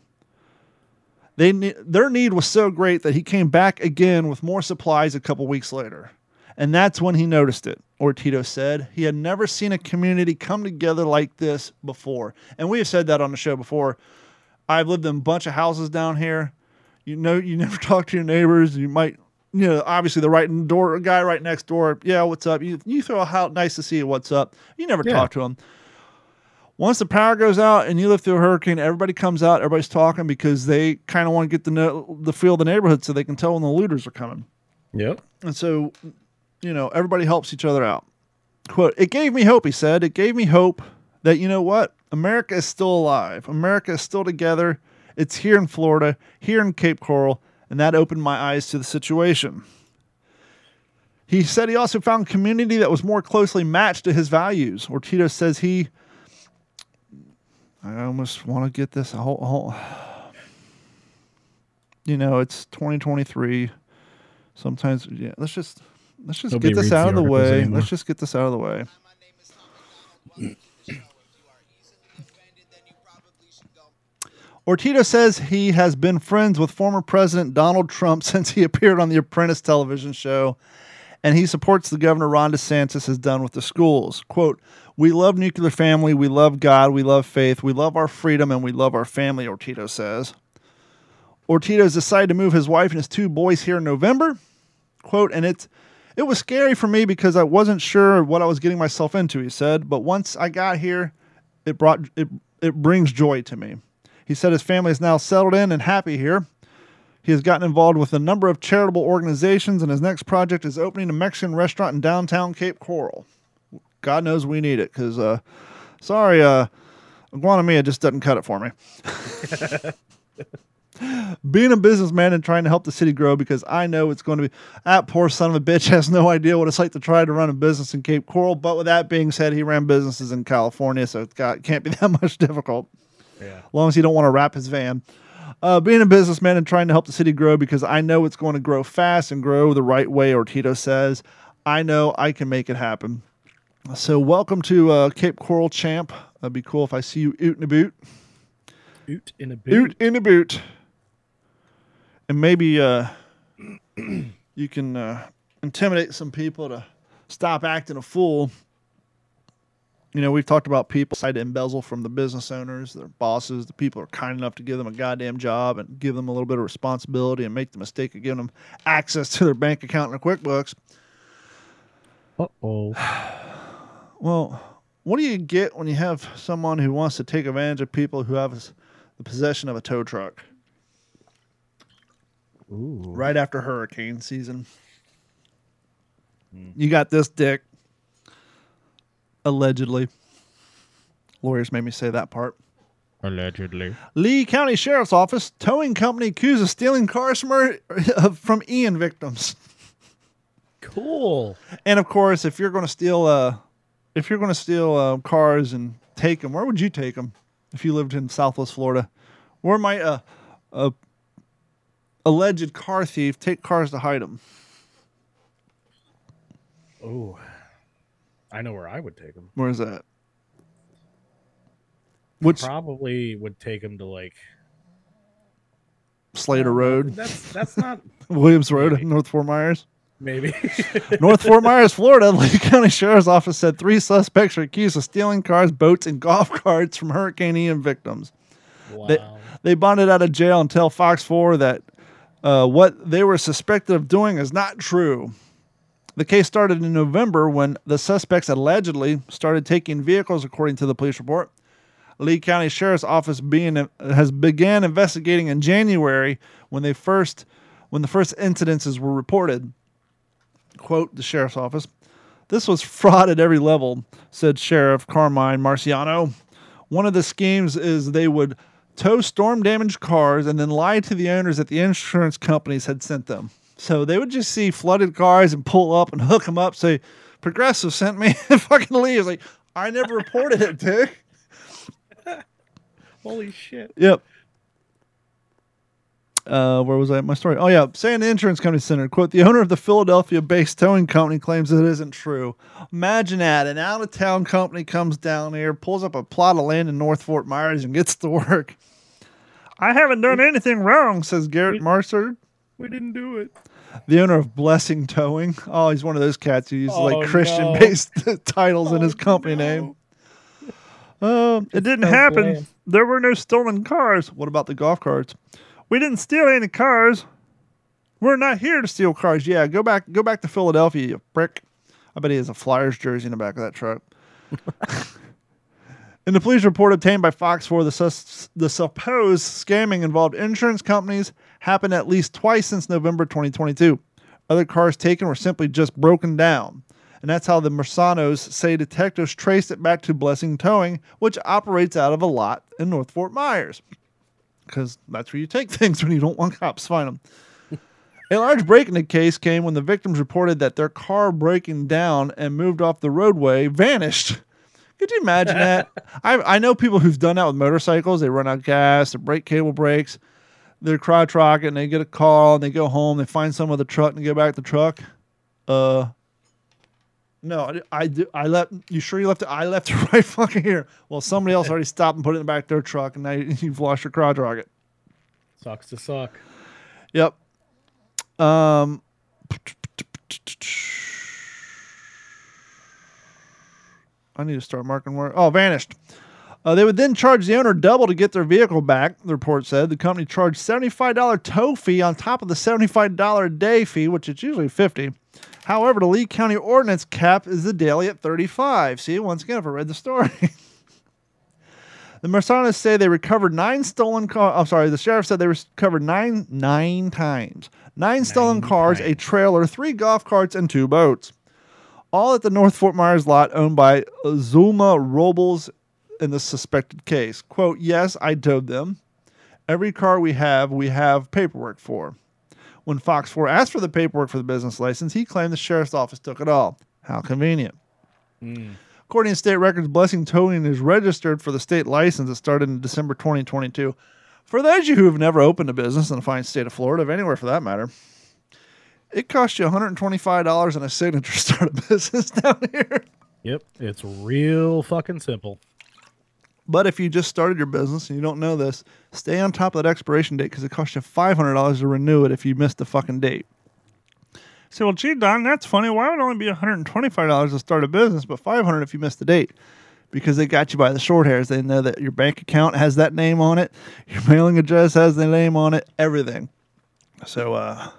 They ne- their need was so great that he came back again with more supplies a couple weeks later. And that's when he noticed it, Ortito said. He had never seen a community come together like this before. And we have said that on the show before. I've lived in a bunch of houses down here. You know, you never talk to your neighbors. You might, you know, obviously the right door guy right next door. Yeah, what's up? You, you throw a how nice to see you. What's up? You never Yeah. talk to them. Once the power goes out and you live through a hurricane, everybody comes out. Everybody's talking because they kind of want to get the know, the feel of the neighborhood so they can tell when the looters are coming. Yep. And so, you know, everybody helps each other out. Quote, it gave me hope, he said. It gave me hope that, you know what? America is still alive. America is still together. It's here in Florida, here in Cape Coral, and that opened my eyes to the situation. He said he also found community that was more closely matched to his values. Ortito says he. I almost want to get this. Whole, whole, you know, it's 2023 sometimes yeah let's just let's just Nobody get this out of the way anymore. let's just get this out of the way Ortito says he has been friends with former President Donald Trump since he appeared on the Apprentice television show, and he supports the Governor Ron DeSantis has done with the schools. Quote, We love nuclear family, we love God, we love faith, we love our freedom, and we love our family, Ortito says. Ortito has decided to move his wife and his two boys here in November. Quote, and it's it was scary for me because I wasn't sure what I was getting myself into, he said, but once I got here, it brought it it brings joy to me. He said his family is now settled in and happy here. He has gotten involved with a number of charitable organizations, and his next project is opening a Mexican restaurant in downtown Cape Coral. God knows we need it, because, uh, sorry, uh, Guanamia just doesn't cut it for me. Being a businessman and trying to help the city grow because I know it's going to be that poor son of a bitch has no idea what it's like to try to run a business in Cape Coral. But with that being said, he ran businesses in California, so it got, can't be that much difficult. Yeah. As long as you don't want to wrap his van. Uh, being a businessman and trying to help the city grow because I know it's going to grow fast and grow the right way, Ortito says. I know I can make it happen. So, welcome to uh, Cape Coral Champ. That'd be cool if I see you oot in a boot. Oot in a boot. Oot in a boot. And maybe uh, you can uh, intimidate some people to stop acting a fool. You know, we've talked about people decide to embezzle from the business owners, their bosses, the people are kind enough to give them a goddamn job and give them a little bit of responsibility and make the mistake of giving them access to their bank account and their QuickBooks. Uh oh. Well, what do you get when you have someone who wants to take advantage of people who have the possession of a tow truck Ooh. right after hurricane season? You got this dick. Allegedly. Lawyers made me say that part. Allegedly. Lee County Sheriff's Office towing company accused of stealing cars from, her, from Ian victims. Cool. And of course, if you're going to steal, uh, if you're going to steal uh, cars and take them, where would you take them? If you lived in Southwest Florida, where might a, a alleged car thief take cars to hide them? Oh. I know where I would take him. Where is that? Which Probably would take him to like Slater Road, That's that's not Williams Road, Maybe. North Fort Myers. maybe. North Fort Myers, Florida, Lee County Sheriff's Office said three suspects are accused of stealing cars, boats, and golf carts from Hurricane Ian victims. wow. They, they bonded out of jail and tell Fox 4 that uh, what they were suspected of doing is not true. The case started in November when the suspects allegedly started taking vehicles, according to the police report. Lee County Sheriff's Office being has began investigating in January when they first when the first incidences were reported. Quote the sheriff's office. This was fraud at every level, said Sheriff Carmine Marceno. One of the schemes is they would tow storm damaged cars and then lie to the owners that the insurance companies had sent them. So they would just see flooded cars and pull up and hook them up, say, Progressive sent me and fucking leave. Like, I never reported it, Dick. Holy shit. Yep. Uh, where was I at my story? Oh yeah, saying the insurance company center. Quote: The owner of the Philadelphia-based towing company claims it isn't true. Imagine that an out-of-town company comes down here, pulls up a plot of land in North Fort Myers, and gets to work. I haven't done anything wrong, says Garrett Marcer, We didn't do it. the owner of Blessing Towing. Oh, he's one of those cats who uses Oh, like Christian-based titles in his Oh, company no. name. Um, it didn't so happen. bland. There were no stolen cars. What about the golf carts? We didn't steal any cars. We're not here to steal cars. Yeah, go back go back to Philadelphia, you prick. I bet he has a Flyers jersey in the back of that truck. in the police report obtained by Fox 4, the, sus- the supposed scamming involved insurance companies happened at least twice since November 2022. Other cars taken were simply just broken down. And that's how the Mersanos say detectives traced it back to Blessing Towing, which operates out of a lot in North Fort Myers. Because that's where you take things when you don't want cops to find them. a large break in the case came when the victims reported that their car breaking down and moved off the roadway vanished. Could you imagine that? I, I know people who've done that with motorcycles. They run out of gas, their brake cable breaks, they're crotch rocket, and they get a call, and they go home, they find some of the truck, and they go back to the truck. Uh, no, I, I, do- I left. You sure you left it? I left it right fucking here. Well, somebody else already stopped and put it in the back of their truck, and now you- you've lost your crotch rocket. Sucks to suck. Yep. Um. I need to start marking where. Oh, vanished. Uh, they would then charge the owner double to get their vehicle back, the report said. The company charged $75 tow fee on top of the $75 a day fee, which is usually 50 However, the Lee County ordinance cap is the daily at 35 See, once again, if I read the story. the Marsanas say they recovered nine stolen cars. I'm sorry, the sheriff said they recovered nine, nine times. Nine, stolen cars, a trailer, three golf carts, and two boats. All at the North Fort Myers lot owned by Zulma Robles in the suspected case. Quote, yes, I towed them. Every car we have, we have paperwork for. When Fox 4 asked for the paperwork for the business license, he claimed the sheriff's office took it all. How convenient. Mm. According to state records, Blessing Towing is registered for the state license that started in December 2022. For those of you who have never opened a business in the fine state of Florida, anywhere for that matter, it costs you $125 and a signature to start a business down here. Yep, it's real fucking simple. But if you just started your business and you don't know this, stay on top of that expiration date because it costs you $500 to renew it if you missed the fucking date. Say, well, gee, Don, that's funny. Why would it only be $125 to start a business, but $500 if you missed the date? Because they got you by the short hairs. They know that your bank account has that name on it, your mailing address has the name on it, everything. So uh,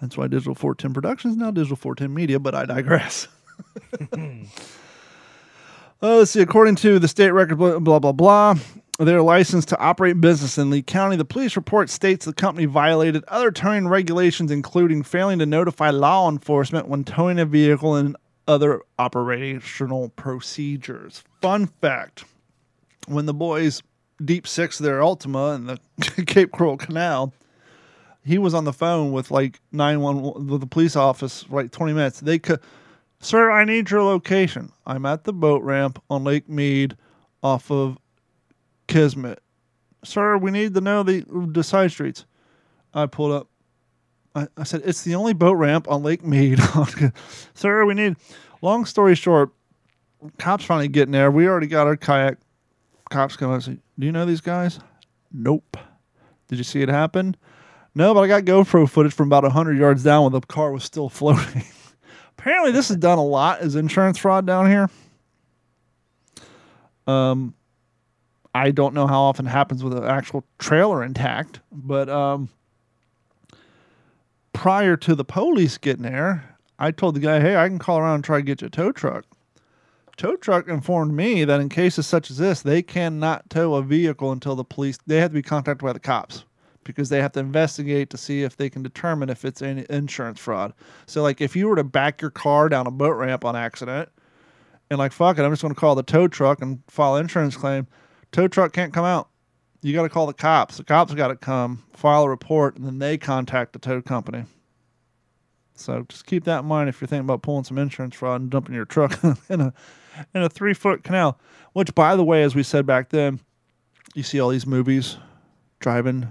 that's why Digital 410 Productions now Digital 410 Media, but I digress. Uh, let's see. According to the state record, blah, blah, blah, blah, they're licensed to operate business in Lee County. The police report states the company violated other towing regulations, including failing to notify law enforcement when towing a vehicle and other operational procedures. Fun fact when the boys deep six their Altima in the Cape Coral Canal, he was on the phone with like 911 with the police office like 20 minutes. They could Sir, I need your location. I'm at the boat ramp on Lake Mead off of Kismet. Sir, we need to know the, the side streets. I pulled up. I, I said, It's the only boat ramp on Lake Mead. Sir, we need. Long story short, cops finally getting there. We already got our kayak. Cops come up and say, Do you know these guys? Nope. Did you see it happen? No, but I got GoPro footage from about 100 yards down when the car was still floating. Apparently, this is done a lot as insurance fraud down here. Um, I don't know how often it happens with an actual trailer intact, but um, prior to the police getting there, I told the guy, "Hey, I can call around and try to get you a tow truck." Tow truck informed me that in cases such as this, they cannot tow a vehicle until the police. They have to be contacted by the cops because they have to investigate to see if they can determine if it's any insurance fraud. So, like, if you were to back your car down a boat ramp on accident, and like, fuck it, I'm just going to call the tow truck and file insurance claim. Tow truck can't come out. You got to call the cops. The cops got to come, file a report, and then they contact the tow company. So just keep that in mind if you're thinking about pulling some insurance fraud and dumping your truck in a in a three foot canal. Which, by the way, as we said back then, you see all these movies driving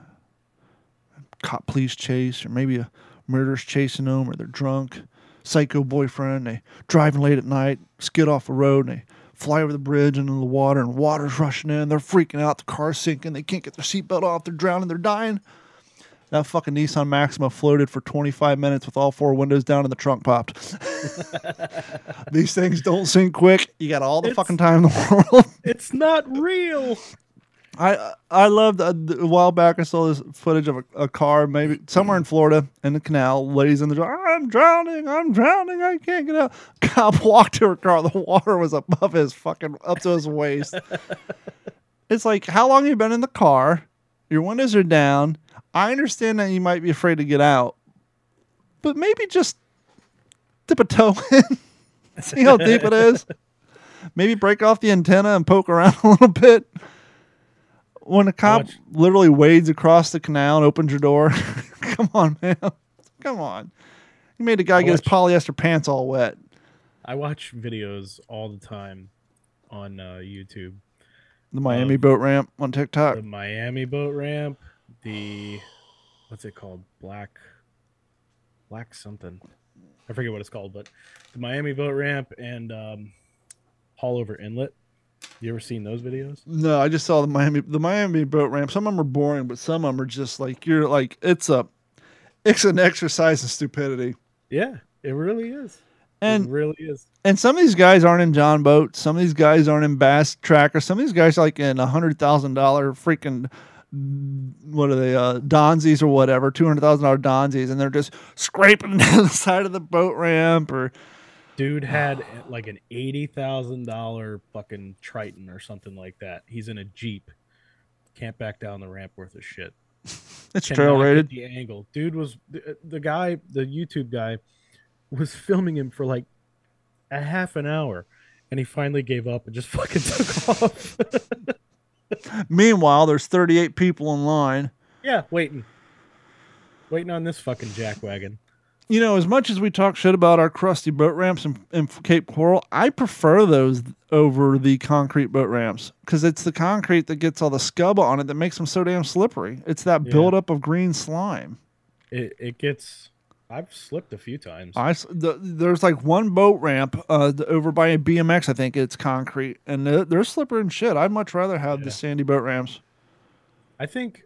cop police chase, or maybe a murderer's chasing them, or they're drunk, psycho boyfriend, they driving late at night, skid off a road, and they fly over the bridge into the water, and water's rushing in. They're freaking out. The car's sinking. They can't get their seatbelt off. They're drowning. They're dying. That fucking Nissan Maxima floated for 25 minutes with all four windows down and the trunk popped. These things don't sink quick. You got all the It's- fucking time in the world. It's not real. I I loved uh, a while back. I saw this footage of a, a car, maybe somewhere in Florida, in the canal. Ladies in the door. I'm drowning. I'm drowning. I can't get out. Cop walked to her car. The water was above his fucking up to his waist. it's like, how long have you been in the car? Your windows are down. I understand that you might be afraid to get out, but maybe just dip a toe in, see how deep it is. Maybe break off the antenna and poke around a little bit when a cop watch- literally wades across the canal and opens your door, come on, man. Come on. You made a guy I get his polyester pants all wet. I watch videos all the time on uh, YouTube. The Miami Of- boat ramp on TikTok. The Miami boat ramp, the what's it called? Black black something. I forget what it's called, but the Miami boat ramp and um Haulover Inlet. You ever seen those videos? No, I just saw the Miami the Miami boat ramp. Some of them are boring, but some of them are just like you're like it's a it's an exercise in stupidity. Yeah, it really is. And it really is. and some of these guys aren't in John boats. Some of these guys aren't in bass tracker. Some of these guys are like in a hundred thousand dollar freaking what are they uh Donzies or whatever, two hundred thousand dollar Donzies, and they're just scraping down the side of the boat ramp or Dude had eh, like an eighty thousand dollar fucking Triton or something like that. He's in a Jeep. Can't back down the ramp worth of shit. it's Cannot trail rated. The angle, dude was the, eh, the guy, the YouTube guy, was filming him for like a half an hour, and he finally gave up and just fucking took off. Meanwhile, there's thirty eight people in line. yeah, waiting, waiting on this fucking jackwagon. You know, as much as we talk shit about our crusty boat ramps in, in Cape Coral, I prefer those over the concrete boat ramps because it's the concrete that gets all the scub on it that makes them so damn slippery. It's that Yeah. buildup of green slime. It it gets. I've slipped a few times. I the, there's like one boat ramp uh, over by a BMX. I think it's concrete, and they're, they're slippery and shit. I'd much rather have Yeah. the sandy boat ramps. I think,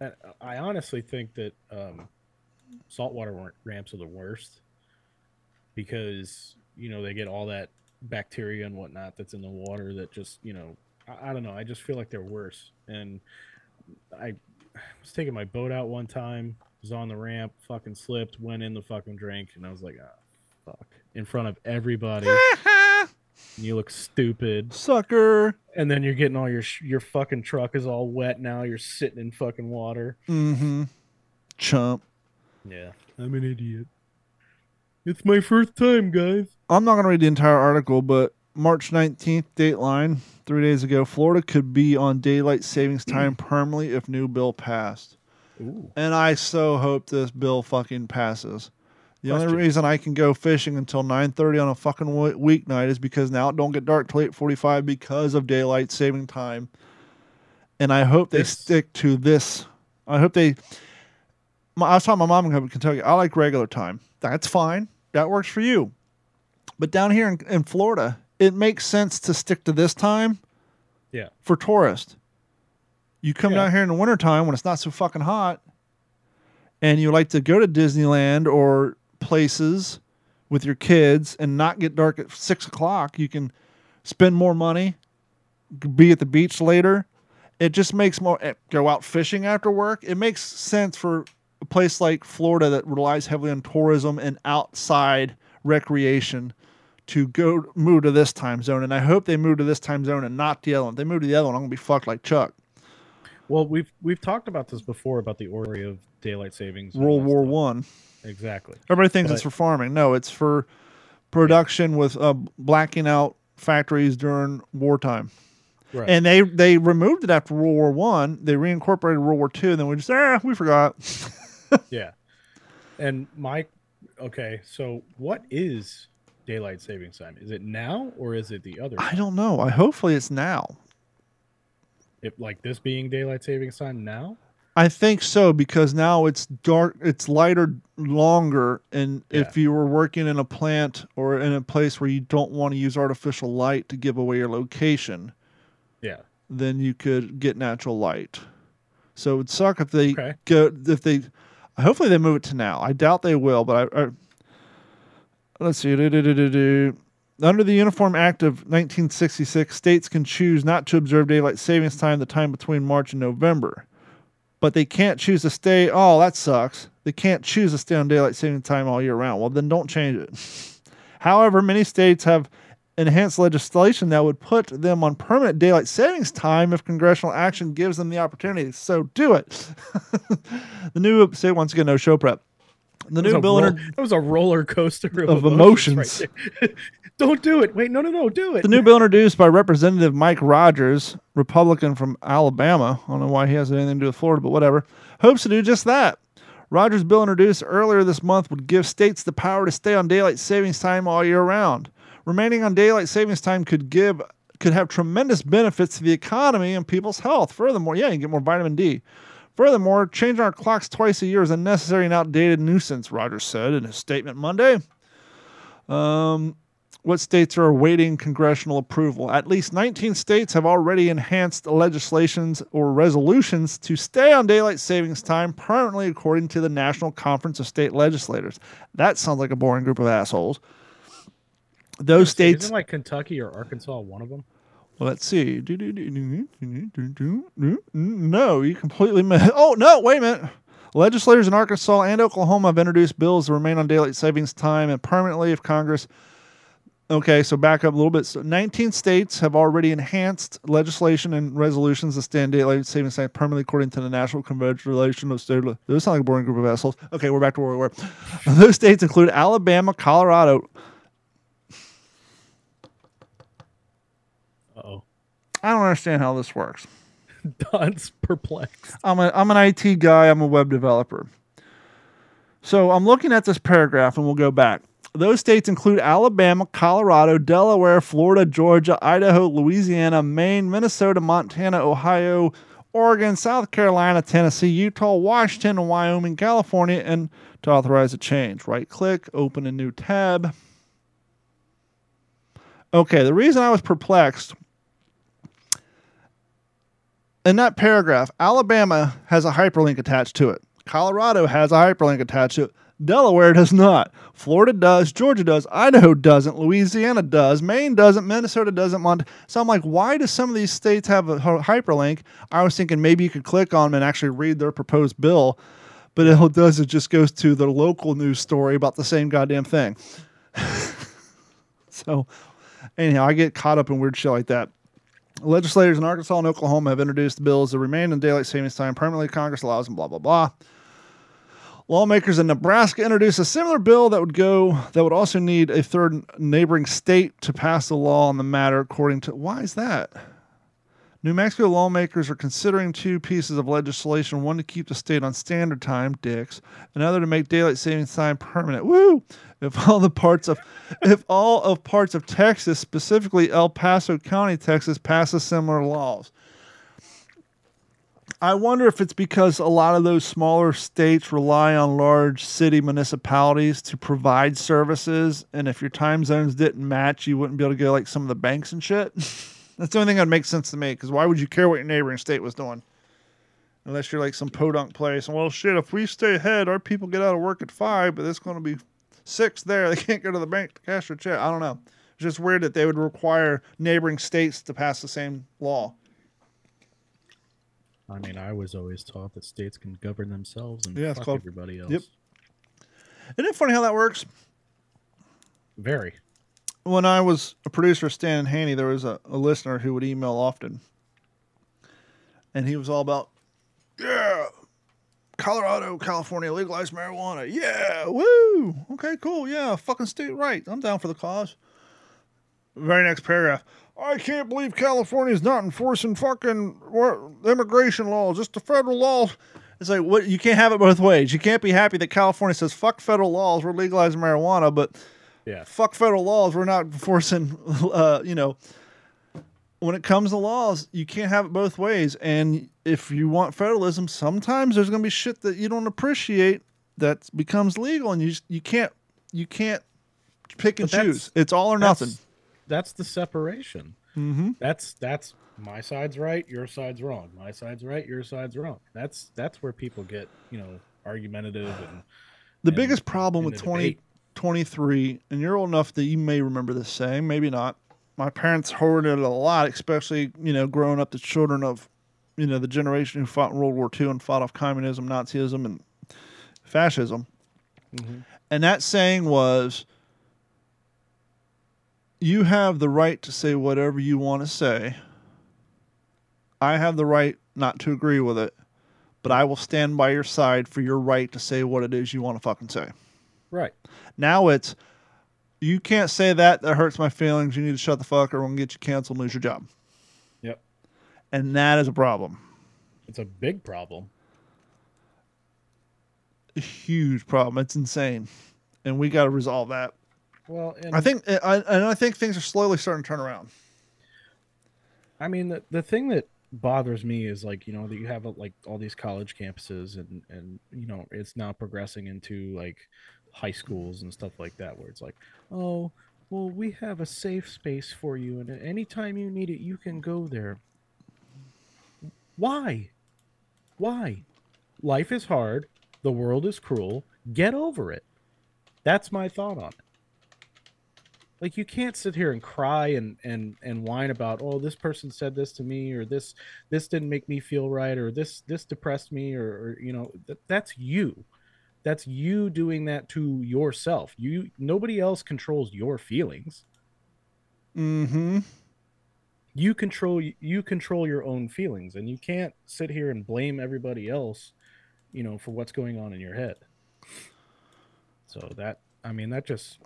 I I honestly think that um, saltwater ramps are the worst because you know they get all that bacteria and whatnot that's in the water that just you know I, I don't know. I just feel like they're worse. And I was taking my boat out one time, was on the ramp, fucking slipped, went in the fucking drink, and I was like, ah, fuck, in front of everybody. you look stupid Sucker. and then you're getting all your sh- your fucking truck is all wet now. You're sitting in fucking water. Mm-hmm. Chump. Yeah, I'm an idiot. It's my first time, guys. I'm not going to read the entire article, but March 19th, Dateline, three days ago, Florida could be on daylight savings time permanently if new bill passed. Ooh. And I so hope this bill fucking passes. The only reason I can go fishing until 9:30 on a fucking w- weeknight is because now it don't get dark till 8:45 because of daylight saving time. And I hope they This- stick to this. I hope they. My, I was talking to my mom in Kentucky. I like regular time. That's fine. That works for you. But down here in, in Florida, it makes sense to stick to this time Yeah. for tourists. You come Yeah. down here in the wintertime when it's not so fucking hot and you like to go to Disneyland or places with your kids and not get dark at six o'clock, you can spend more money, be at the beach later. It just makes more eh, go out fishing after work. It makes sense for a place like Florida that relies heavily on tourism and outside recreation to go move to this time zone. And I hope they move to this time zone and not the other one. If they move to the other one, I'm gonna be fucked like Chuck. Well, we've we've talked about this before about the order of daylight savings. World War stuff. One. Exactly. Everybody thinks it's for farming. No, it's for production with uh, blacking out factories during wartime. Right. And they they removed it after World War One. They reincorporated World War Two. And then we just ah we forgot. yeah. And my okay, so what is daylight savings time? Is it now or is it the other? I don't know. I hopefully it's now. If like this being daylight savings time now? I think so because now it's dark, it's lighter longer, and if you were working in a plant or in a place where you don't want to use artificial light to give away your location, Yeah. then you could get natural light. So it would suck if they Okay. go if they. Hopefully they move it to now. I doubt they will, but I. I let's see. Do-do-do-do-do. Under the Uniform Act of 1966, states can choose not to observe daylight savings time the time between March and November. But they can't choose to stay. Oh, that sucks. They can't choose to stay on daylight saving time all year round. Well, then don't change it. However, many states have enhanced legislation that would put them on permanent daylight savings time if congressional action gives them the opportunity. So do it. the new state once again no show prep. The new bill inter- that was a roller coaster of, Of emotions. right. Don't do it. Wait, no, no, no, do it. the new bill introduced by Representative Mike Rogers, Republican from Alabama. I don't know why he has anything to do with Florida, but whatever. Hopes to do just that. Rogers' bill introduced earlier this month would give states the power to stay on daylight savings time all year round. Remaining on daylight savings time could give could have tremendous benefits to the economy and people's health. Furthermore, yeah, you can get more vitamin D. Furthermore, changing our clocks twice a year is a necessary and outdated nuisance, Rogers said in his statement Monday. Um, what states are awaiting congressional approval? At least 19 states have already enhanced legislations or resolutions to stay on daylight savings time permanently, according to the National Conference of State Legislators. That sounds like a boring group of assholes. Those states. isn't like Kentucky or Arkansas one of them? Well, let's see. No, you completely missed. Oh, no, wait a minute. Legislators in Arkansas and Oklahoma have introduced bills to remain on daylight savings time and permanently if Congress. Okay, so back up a little bit. So 19 states have already enhanced legislation and resolutions to stand daylight savings time permanently according to the National Convention of State. Those sound like a boring group of assholes. Okay, we're back to where we were. Those states include Alabama, Colorado. Uh oh. I don't understand how this works. Don's perplexed. I'm a I'm an IT guy. I'm a web developer. So I'm looking at this paragraph, and we'll go back. Those states include Alabama, Colorado, Delaware, Florida, Georgia, Idaho, Louisiana, Maine, Minnesota, Montana, Ohio, Oregon, South Carolina, Tennessee, Utah, Washington, and Wyoming, California, and to authorize a change. Right click, open a new tab. Okay, the reason I was perplexed in that paragraph, Alabama has a hyperlink attached to it. Colorado has a hyperlink attached to it. Delaware does not. Florida does. Georgia does. Idaho doesn't. Louisiana does. Maine doesn't. Minnesota doesn't. Mont- so I'm like, why do some of these states have a hyperlink? I was thinking maybe you could click on them and actually read their proposed bill, but it does is just goes to the local news story about the same goddamn thing. so anyhow, I get caught up in weird shit like that. Legislators in Arkansas and Oklahoma have introduced bills that remain in daylight savings time permanently. Congress allows them, blah, blah, blah. Lawmakers in Nebraska introduced a similar bill that would go that would also need a third neighboring state to pass a law on the matter according to why is that? New Mexico lawmakers are considering two pieces of legislation, one to keep the state on standard time, dicks, another to make daylight savings time permanent. Woo! If all the parts of if all of parts of Texas, specifically El Paso County, Texas, passes similar laws. I wonder if it's because a lot of those smaller states rely on large city municipalities to provide services, and if your time zones didn't match, you wouldn't be able to go like some of the banks and shit. That's the only thing that makes sense to me. Because why would you care what your neighboring state was doing? Unless you're like some podunk place. and Well, shit, if we stay ahead, our people get out of work at five, but it's going to be six there. They can't go to the bank to cash their check. I don't know. It's just weird that they would require neighboring states to pass the same law. I mean, I was always taught that states can govern themselves and Yeah, fuck called- everybody else. Yep. Isn't it funny how that works? Very. When I was a producer of Stan and Haney, there was a, a listener who would email often. And he was all about, yeah, Colorado, California legalized marijuana. Yeah, woo. Okay, cool. Yeah, fucking state right. I'm down for the cause. Very next paragraph. I can't believe California's not enforcing fucking immigration laws. Just the federal laws. It's like what you can't have it both ways. You can't be happy that California says fuck federal laws, we're legalizing marijuana, but Yeah. fuck federal laws, we're not enforcing. Uh, you know, when it comes to laws, you can't have it both ways. And if you want federalism, sometimes there's going to be shit that you don't appreciate that becomes legal, and you just, you can't you can't pick and But choose. It's all or nothing. That's, the separation. Mm-hmm. That's that's my side's right, your side's wrong. My side's right, your side's wrong. That's that's where people get you know argumentative and The and biggest problem with twenty twenty three, 20, and you're old enough that you may remember this saying, maybe not. My parents heard it a lot, especially, you know, growing up the children of, you know, the generation who fought in World War II and fought off communism, Nazism, and fascism. Mm-hmm. And that saying was, you have the right to say whatever you want to say. I have the right not to agree with it, but I will stand by your side for your right to say what it is you want to fucking say. right. Now it's you can't say that. That hurts my feelings. You need to shut the fuck or gonna get you canceled and lose your job. Yep. And that is a problem. It's a big problem. A huge problem. It's insane. And we got to resolve that. Well, and I think, I, and I think things are slowly starting to turn around. I mean, the, the thing that bothers me is like you know that you have uh, like all these college campuses and and you know it's now progressing into like high schools and stuff like that where it's like oh well we have a safe space for you and anytime you need it you can go there. Why? Why? Life is hard. The world is cruel. Get over it. That's my thought on it. Like you can't sit here and cry and and and whine about oh this person said this to me or this this didn't make me feel right or this this depressed me or, or you know that, that's you that's you doing that to yourself you nobody else controls your feelings Mm-hmm. you control you control your own feelings and you can't sit here and blame everybody else you know for what's going on in your head so that i mean that just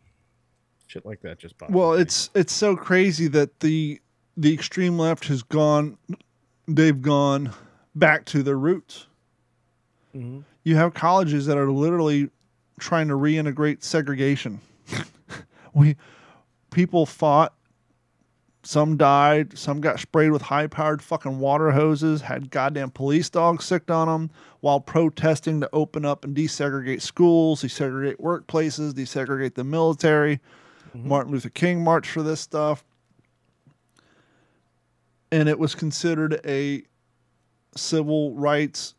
shit like that just Well, me. it's it's so crazy that the the extreme left has gone they've gone back to their roots. Mhm. You have colleges that are literally trying to reintegrate segregation. we people fought some died, some got sprayed with high-powered fucking water hoses, had goddamn police dogs sicked on them while protesting to open up and desegregate schools, desegregate workplaces, desegregate the military. Mhm. Martin Luther King marched for this stuff. And it was considered a civil rights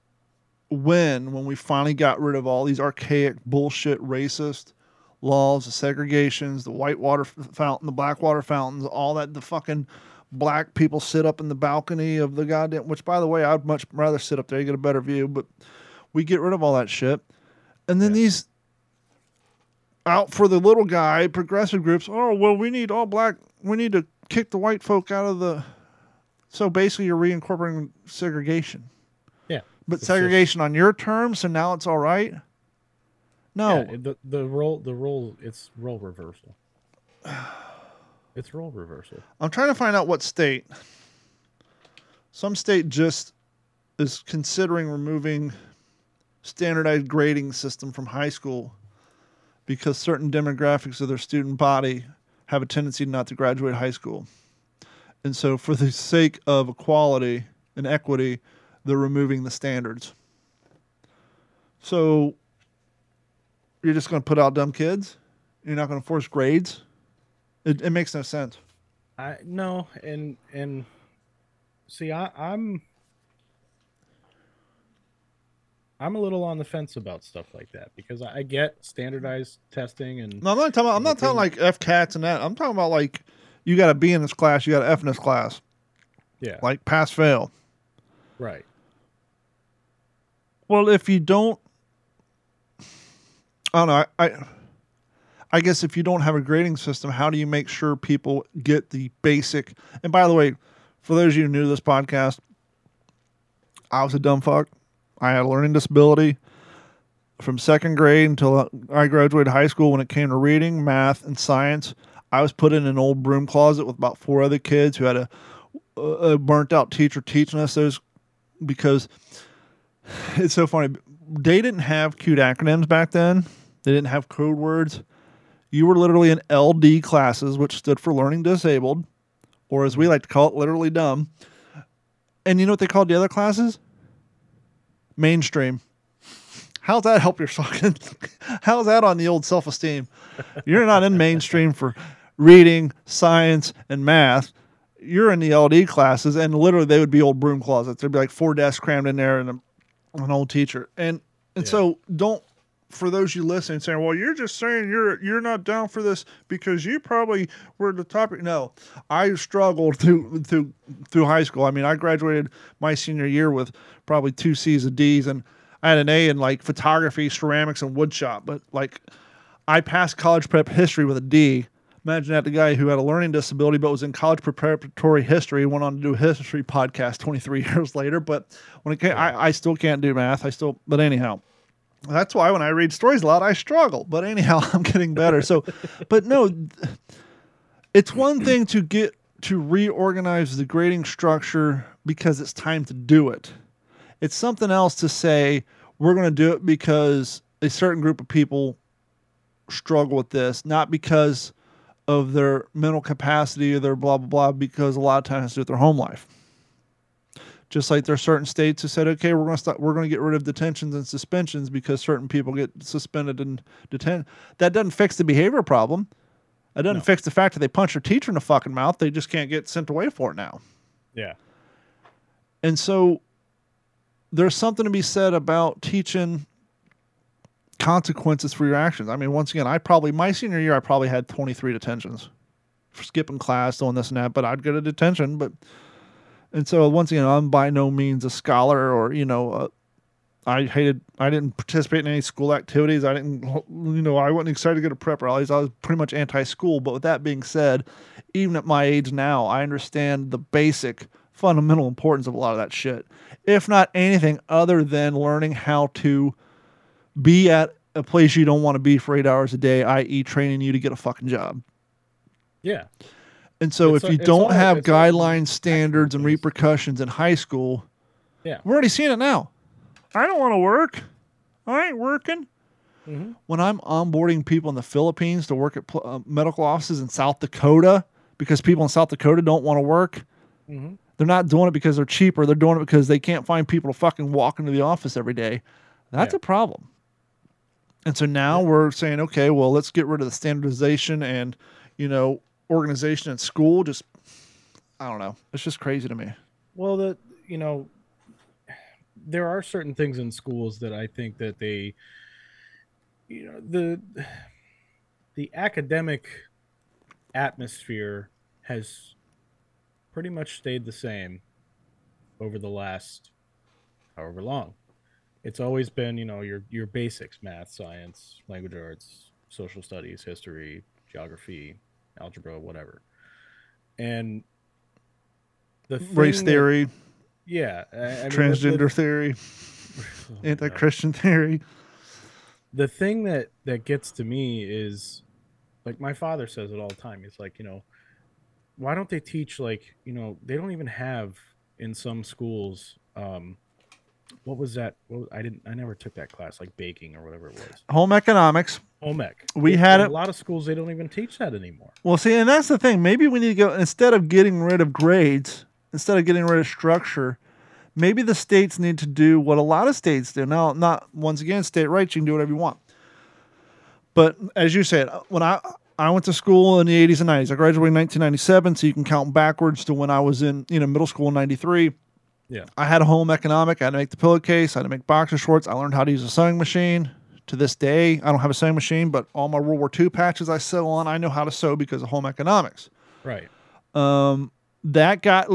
win when we finally got rid of all these archaic bullshit racist laws, the segregations, the white water fountain, the black water fountains, all that the fucking black people sit up in the balcony of the goddamn which by the way I'd much rather sit up there, you get a better view, but we get rid of all that shit. And then Yeah. these out for the little guy, progressive groups, oh well we need all black we need to kick the white folk out of the so basically you're reincorporating segregation. But it's just- segregation on your terms, so now it's all right? No. Yeah, the the role the role it's role reversal. It's role reversal. I'm trying to find out what state. Some state just is considering removing standardized grading system from high school because certain demographics of their student body have a tendency not to graduate high school. And so for the sake of equality and equity, they're removing the standards. So you're just going to put out dumb kids? You're not going to force grades? It, it makes no sense. I no, and and see, I, I'm I'm a little on the fence about stuff like that because I, I get standardized testing and No, I'm not talking. About, I'm not talking like FCATs and that. I'm talking about like you got to B in this class, you got to F in this class, yeah, like pass fail. right. Well, if you don't, I don't know. I, I I guess if you don't have a grading system, how do you make sure people get the basic? And by the way, for those of you new to this podcast, I was a dumb fuck. I had a learning disability from second grade until I graduated high school. When it came to reading, math, and science, I was put in an old broom closet with about four other kids who had a, a burnt out teacher teaching us those because it's so funny. They didn't have cute acronyms back then. They didn't have code words. You were literally in LD classes, which stood for learning disabled, or as we like to call it, literally dumb. And you know what they called the other classes? Mainstream. How's that help your fucking? How's that on the old self esteem? You're not in mainstream for reading, science, and math. You're in the LD classes, and literally they would be old broom closets. There'd be like four desks crammed in there, and an old teacher. And and Yeah. so don't for those you listening saying, "Well, you're just saying you're you're not down for this because you probably were the topic." No, I struggled through through through high school. I mean, I graduated my senior year with probably two C's and D's, and I had an A in like photography, ceramics, and woodshop. But like, I passed college prep history with a D. Imagine that the guy who had a learning disability but was in college preparatory history went on to do a history podcast 23 years later. But when it came, I, I still can't do math. I still, but anyhow, that's why when I read stories a lot, I struggle. But anyhow, I'm getting better. So, but no, it's one thing to get to reorganize the grading structure because it's time to do it. It's something else to say we're going to do it because a certain group of people struggle with this, not because of their mental capacity or their blah blah blah, because a lot of times it's with their home life. Just like there are certain states who said, okay, we're going to stop, we're going to get rid of detentions and suspensions because certain people get suspended and detained. That doesn't fix the behavior problem. That doesn't No. fix the fact that they punch their teacher in the fucking mouth. They just can't get sent away for it now. Yeah. And so there's something to be said about teaching consequences for your actions. I mean, once again, I probably my senior year I probably had 23 detentions. for skipping class, doing this and that, but I'd get a detention. But and so once again, I'm by no means a scholar or you know. Uh, I hated. I didn't participate in any school activities. I didn't. You know, I wasn't excited to go to prep rallies. I was pretty much anti-school. But with that being said, even at my age now, I understand the basic, fundamental importance of a lot of that shit. If not anything other than learning how to be at a place you don't want to be for eight hours a day, i.e., training you to get a fucking job. Yeah. And so, It's if you don't have guidelines, standards, and repercussions in high school, Yeah. we're already seeing it now. I don't want to work. I ain't working. Mhm. When I'm onboarding people in the Philippines to work at pl- uh, medical offices in South Dakota because people in South Dakota don't want to work, Mhm. they're not doing it because they're cheaper. They're doing it because they can't find people to fucking walk into the office every day. That's Yeah. a problem. And so now we're saying, okay, well, let's get rid of the standardization and, you know, organization at school. Just, I don't know. It's just crazy to me. Well, the you know, there are certain things in schools that I think that they, you know, the the academic atmosphere has pretty much stayed the same over the last however long. It's always been, you know, your your basics, math, science, language arts, social studies, history, geography, algebra, whatever. And the Race thing that- theory, yeah, I- I mean, the- transgender theory, oh my anti God. Christian theory. The thing that that gets to me is, like my father says it all the time. He's like, you know, why don't they teach like, you know, they don't even have in some schools. um What was that? What I didn't. I never took that class, like baking or whatever it was. Home economics. Home ec. We In- had it- A lot of schools they don't even teach that anymore. Well, see, and that's the thing. Maybe we need to go instead of getting rid of grades, instead of getting rid of structure. Maybe the states need to do what a lot of states do. Now, not once again, state rights. You can do whatever you want. But as you said, uh, when I I went to school in the 80s and 90s, I graduated in 1997, so you can count backwards to when I was in you know middle school in 93. Yeah. I had a home economic. I had to make the pillowcase. I had to make boxer shorts. I learned how to use a sewing machine. To this day, I don't have a sewing machine, but all my World War II patches I sew on, I know how to sew because of home economics Right. Um, that got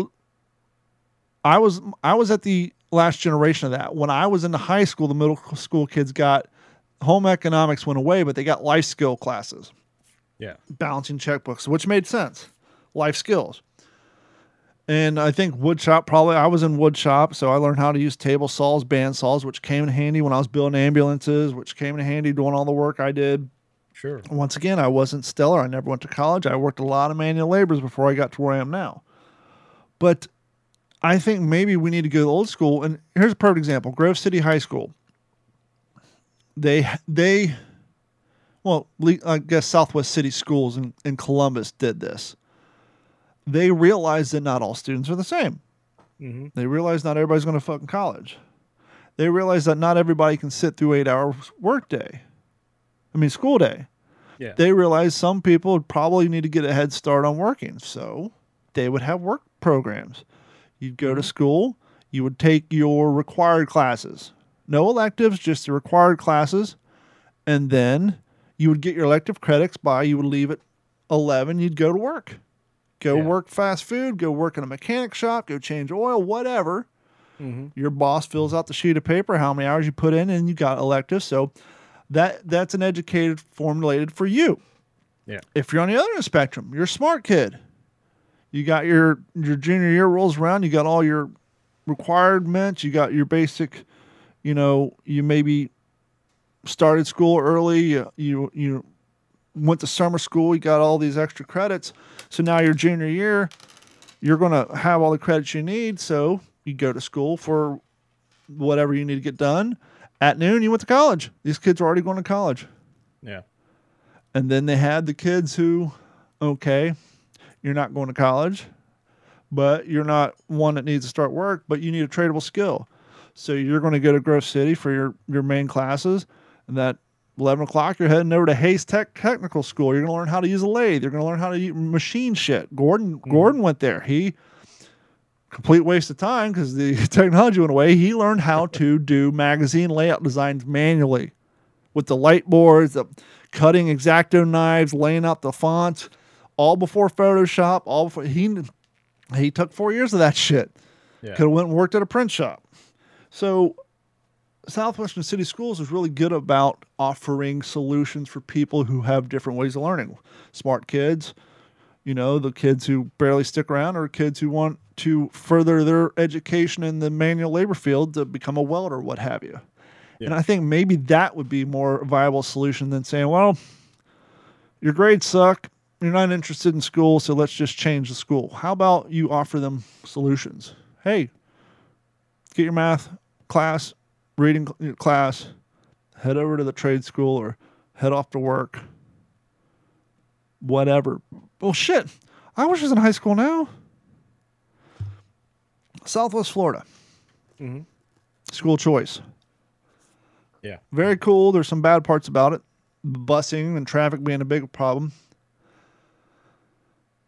I was I was at the last generation of that. When I was in the high school, the middle school kids got home economics went away, but they got life skill classes, Yeah. balancing checkbooks, which made sense. Life skills. And I think wood shop probably I was in wood shop, so I learned how to use table saws, band saws, which came in handy when I was building ambulances, which came in handy doing all the work I did Sure. once again, I wasn't stellar. I never went to college. I worked a lot of manual labors before I got to where I am now. But I think maybe we need to go to old school. And here's a perfect example: Grove City High School. They they, well, I guess Southwest City Schools in, in Columbus did this. They realized that not all students are the same. hmm They realize not everybody's going to fucking college. They realize that not everybody can sit through eight hours workday. I mean, school day. Yeah. They realize some people would probably need to get a head start on working. So they would have work programs. You'd go to school, you would take your required classes. No electives, just the required classes. And then you would get your elective credits by, you would leave at 11, you'd go to work. Go Yeah. work fast food, go work in a mechanic shop, go change oil, whatever. hmm Your boss fills out the sheet of paper, how many hours you put in, and you got electives. So that that's an educated formulated for you. Yeah. If you're on the other end of the spectrum, you're a smart kid. You got your your junior year rolls around, you got all your requirements, you got your basic, you know, you maybe started school early, you you, you went to summer school, you got all these extra credits. So now your junior year, you're going to have all the credits you need. So you go to school for whatever you need to get done. At noon, you went to college. These kids are already going to college. Yeah. And then they had the kids who, okay, you're not going to college, but you're not one that needs to start work, but you need a tradable skill. So you're going to go to Grove City for your, your main classes. And that 11 o'clock, you're heading over to Hayes Tech Technical School. You're going to learn how to use a lathe. You're going to learn how to machine shit. Gordon hmm. Gordon went there. He complete waste of time because the technology went away. He learned how to do magazine layout designs manually with the light boards, the cutting exacto knives, laying out the fonts, all before Photoshop, all before he he took four years of that shit. Yeah. Could have went and worked at a print shop. So Southwestern City Schools is really good about offering solutions for people who have different ways of learning. Smart kids, you know, the kids who barely stick around or kids who want to further their education in the manual labor field to become a welder, what have you. And I think maybe that would be more viable solution than saying, well, your grades suck. You're not interested in school, so let's just change the school. How about you offer them solutions? Hey, get your math class, reading class, head over to the trade school or head off to work. Whatever. Well, shit. I wish I was in high school now. Southwest Florida. Mhm. School choice. Yeah. Very cool. There's some bad parts about it. Busing and traffic being a big problem.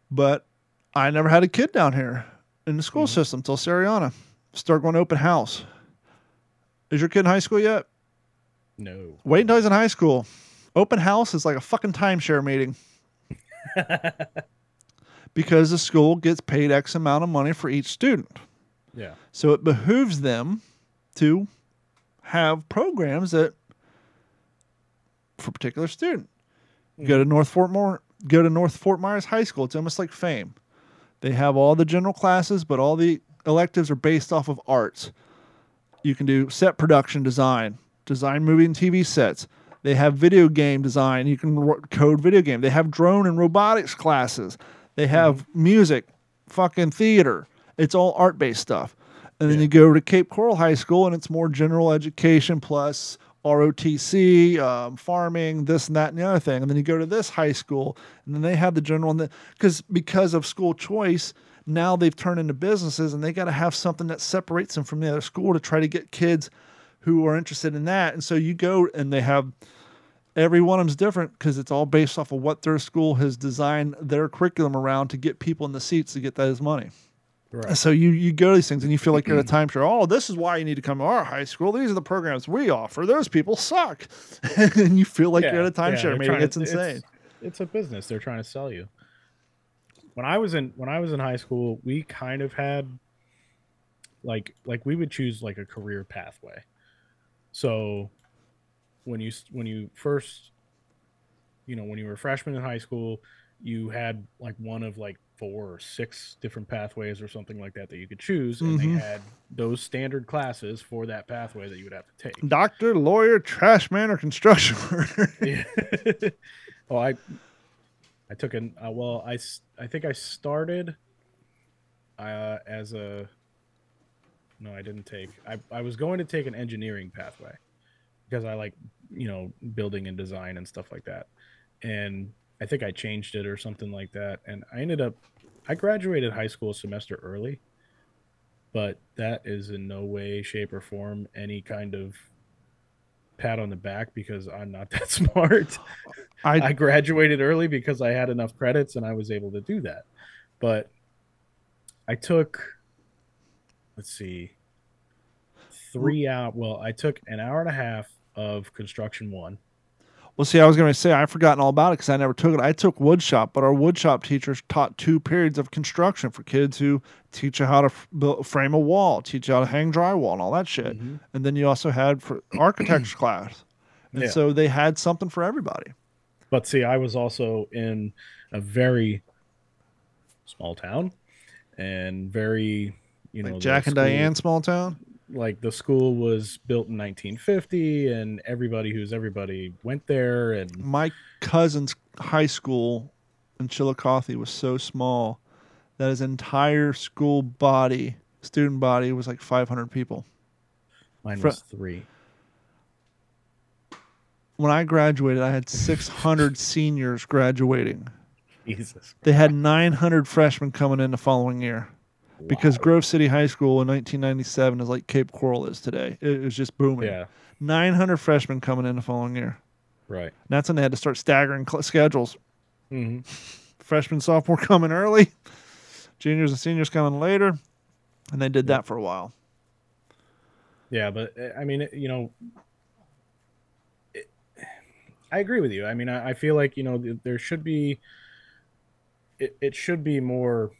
But I never had a kid down here in the school system till Sariana. Start going to open house. Is your kid in high school yet? No. Wait until he's in high school. Open house is like a fucking timeshare meeting. because the school gets paid X amount of money for each student. Yeah. So it behooves them to have programs that for a particular student. Mm. Go to North Fort Moore, go to North Fort Myers High School. It's almost like fame. They have all the general classes, but all the electives are based off of arts. You can do set production design, design movie and TV sets. They have video game design. You can ro- code video game. They have drone and robotics classes. They have music, fucking theater. It's all art based stuff. And then Yeah. you go to Cape Coral High School, and it's more general education plus ROTC, um, farming, this and that and the other thing. And then you go to this high school, and then they have the general. Because because of school choice, now they've turned into businesses, and they got to have something that separates them from the other school to try to get kids who are interested in that. And so you go, and they have every one of them's different because it's all based off of what their school has designed their curriculum around to get people in the seats to get those money. Right. So you you go to these things and you feel like you're at a timeshare. Oh, this is why you need to come to our high school. These are the programs we offer. Those people suck, and you feel like you're at a timeshare they're meeting. trying to- It's insane. It's, a business. They're trying to sell you. When I was in when I was in high school, we kind of had like like we would choose like a career pathway. So when you when you first you know when you were a freshman in high school, you had like one of like four or six different pathways or something like that that you could choose, and Mhm. they had those standard classes for that pathway that you would have to take. Doctor, lawyer, trash man, or construction worker. Yeah. oh, I I took an uh, well, I I think I started uh, as a no, I didn't take. I I was going to take an engineering pathway because I like you know building and design and stuff like that, and I think I changed it or something like that, and I ended up I graduated high school a semester early, but that is in no way, shape, or form any kind of pat on the back because I'm not that smart. I, I graduated early because I had enough credits and I was able to do that. But I took, let's see, three out. Well, I took an hour and a half of construction one. Well, see, I was going to say I've forgotten all about it because I never took it. I took woodshop, but our woodshop teachers taught two periods of construction for kids who teach you how to f- build, frame a wall, teach you how to hang drywall, and all that shit. Mhm. And then you also had for architecture class, and Yeah. so they had something for everybody. But see, I was also in a very small town and very, you know, Like the Jack and Diane, small town. Like the school was built in 1950, and everybody who's everybody went there, and my cousin's high school in Chillicothe was so small that his entire school body, student body, was like 500 people. mine Fr- was three. When I graduated, I had 600 seniors graduating. Jesus. They had 900 freshmen coming in the following year because Wow. Grove City High School in 1997 is like Cape Coral is today. It was just booming. Yeah, 900 freshmen coming in the following year. right. And that's when they had to start staggering cl- schedules. hmm freshman, sophomore coming early, juniors and seniors coming later, and they did that for a while. Yeah, but uh, I mean, you know, it, I agree with you. I mean, I, I feel like you know there should be it, it should be more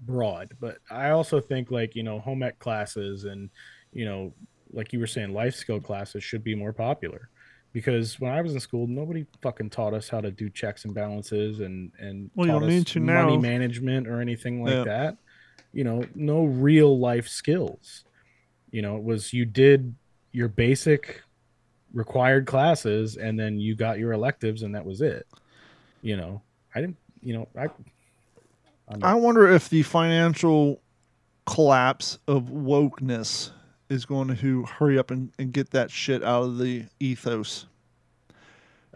broad. But I also think like you know home ec classes and you know like you were saying life skill classes should be more popular because when I was in school, nobody fucking taught us how to do checks and balances and and Well, taught us money now. management or anything like Yeah. that. You know, no real life skills. You know, it was you did your basic required classes and then you got your electives and that was it. You know, I didn't. You know, I. I'm I wonder if the financial collapse of wokeness is going to hurry up and, and get that shit out of the ethos.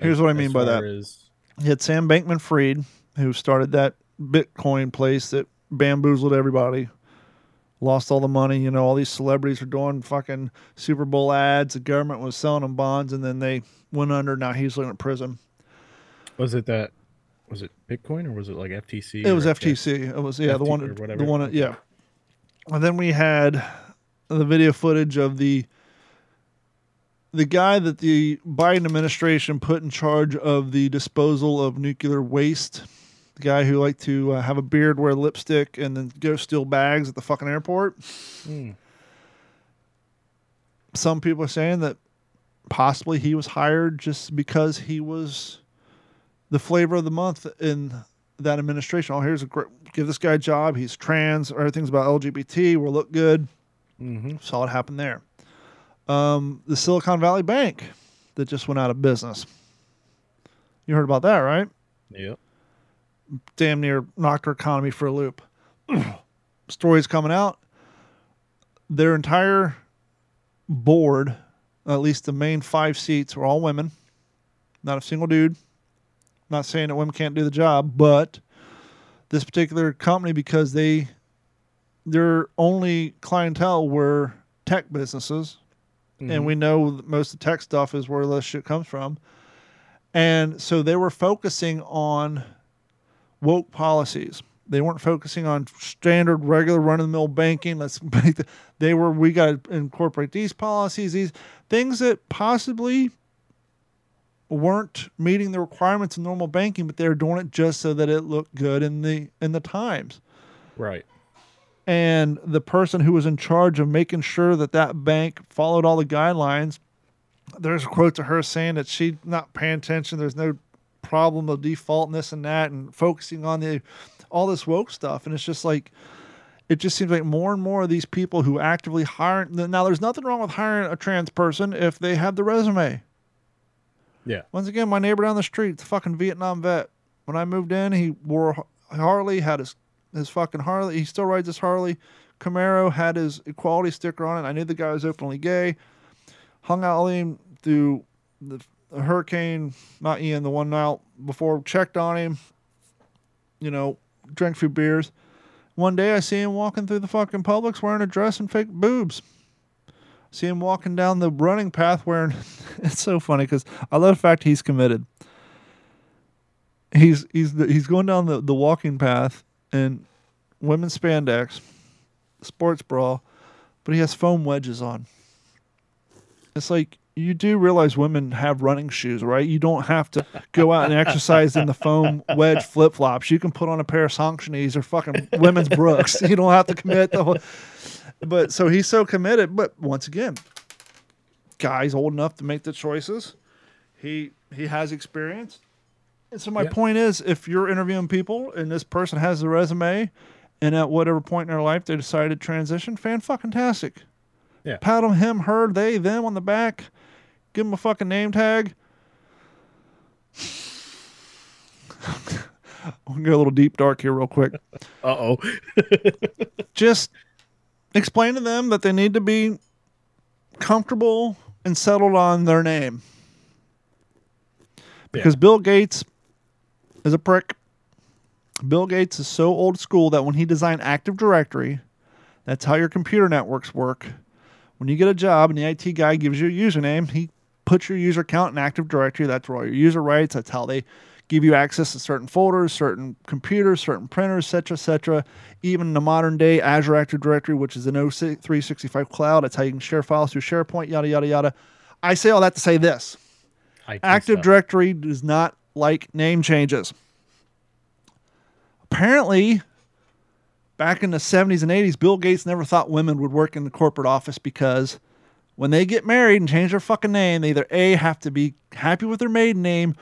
Here's what I mean by that. far as- You had Sam Bankman Fried, who started that Bitcoin place that bamboozled everybody, lost all the money. You know, all these celebrities are doing fucking Super Bowl ads. The government was selling them bonds, and then they went under. Now he's living in prison. was it that? Was it Bitcoin or was it like FTC? It was or FTC. It was yeah, the one, or the one, yeah. And then we had the video footage of the the guy that the Biden administration put in charge of the disposal of nuclear waste. The guy who liked to uh, have a beard, wear lipstick, and then go steal bags at the fucking airport. Hmm. Some people are saying that possibly he was hired just because he was the flavor of the month in that administration. Oh, here's a great give this guy a job. He's trans. Everything's about LGBT. We'll look good. Mm-hmm. Saw what happened there. Um, the Silicon Valley Bank that just went out of business. You heard about that, right? Yep. Damn near knocked our economy for a loop. Stories coming out. Their entire board, at least the main five seats, were all women. Not a single dude. Not saying that women can't do the job, but this particular company, because they their only clientele were tech businesses, Mm-hmm. and we know most of the tech stuff is where this shit comes from. And so they were focusing on woke policies. They weren't focusing on standard, regular, run of the mill banking. Let's make the, they were. We got to incorporate these policies, these things that possibly weren't meeting the requirements of normal banking, but they were doing it just so that it looked good in the in the times. Right. and the person who was in charge of making sure that that bank followed all the guidelines there's a quote to her saying that she's not paying attention there's no problem of default and this and that and focusing on the all this woke stuff. And it's just like it just seems like more and more of these people who actively hire now there's nothing wrong with hiring a trans person if they have the resume Yeah. once again, my neighbor down the street, the fucking Vietnam vet. When I moved in, he wore Harley, had his his fucking Harley. He still rides his Harley. Camaro had his equality sticker on it. I knew the guy was openly gay. Hung out with him through the, hurricane, not Ian, the one out before. Checked on him. You know, drank a few beers. One day I see him walking through the fucking Publix wearing a dress and fake boobs. See him walking down the running path wearing. it's so funny because I love the fact he's committed. He's he's he's going down the, the walking path in women's spandex, sports bra, but he has foam wedges on. It's like you do realize women have running shoes, right? You don't have to go out and exercise in the foam wedge flip flops. You can put on a pair of Saucony's or fucking women's Brooks. You don't have to commit the whole. But so he's so committed. But once again, guy's old enough to make the choices. He he has experience. And so my point is, if you're interviewing people and this person has a resume, and at whatever point in their life they decided to transition, fan fucking tastic. Yeah. Pat them, him, her, they, them on the back. Give them a fucking name tag. We'll get a little deep dark here real quick. Uh oh. just explain to them that they need to be comfortable and settled on their name. Because Bill Gates is a prick. Bill Gates is so old school that when he designed Active Directory, that's how your computer networks work. When you get a job and the IT guy gives you a username, he puts your user account in Active Directory. That's where all your user rights. That's how they give you access to certain folders, certain computers, certain printers, etc., etc. Even in the modern day Azure Active Directory, which is an O365 cloud, that's how you can share files through SharePoint, yada yada yada. I say all that to say this: Active stuff. Directory does not like name changes. apparently back in the 70s and 80s, Bill Gates never thought women would work in the corporate office because when they get married and change their fucking name, they either A, have to be happy with their maiden name,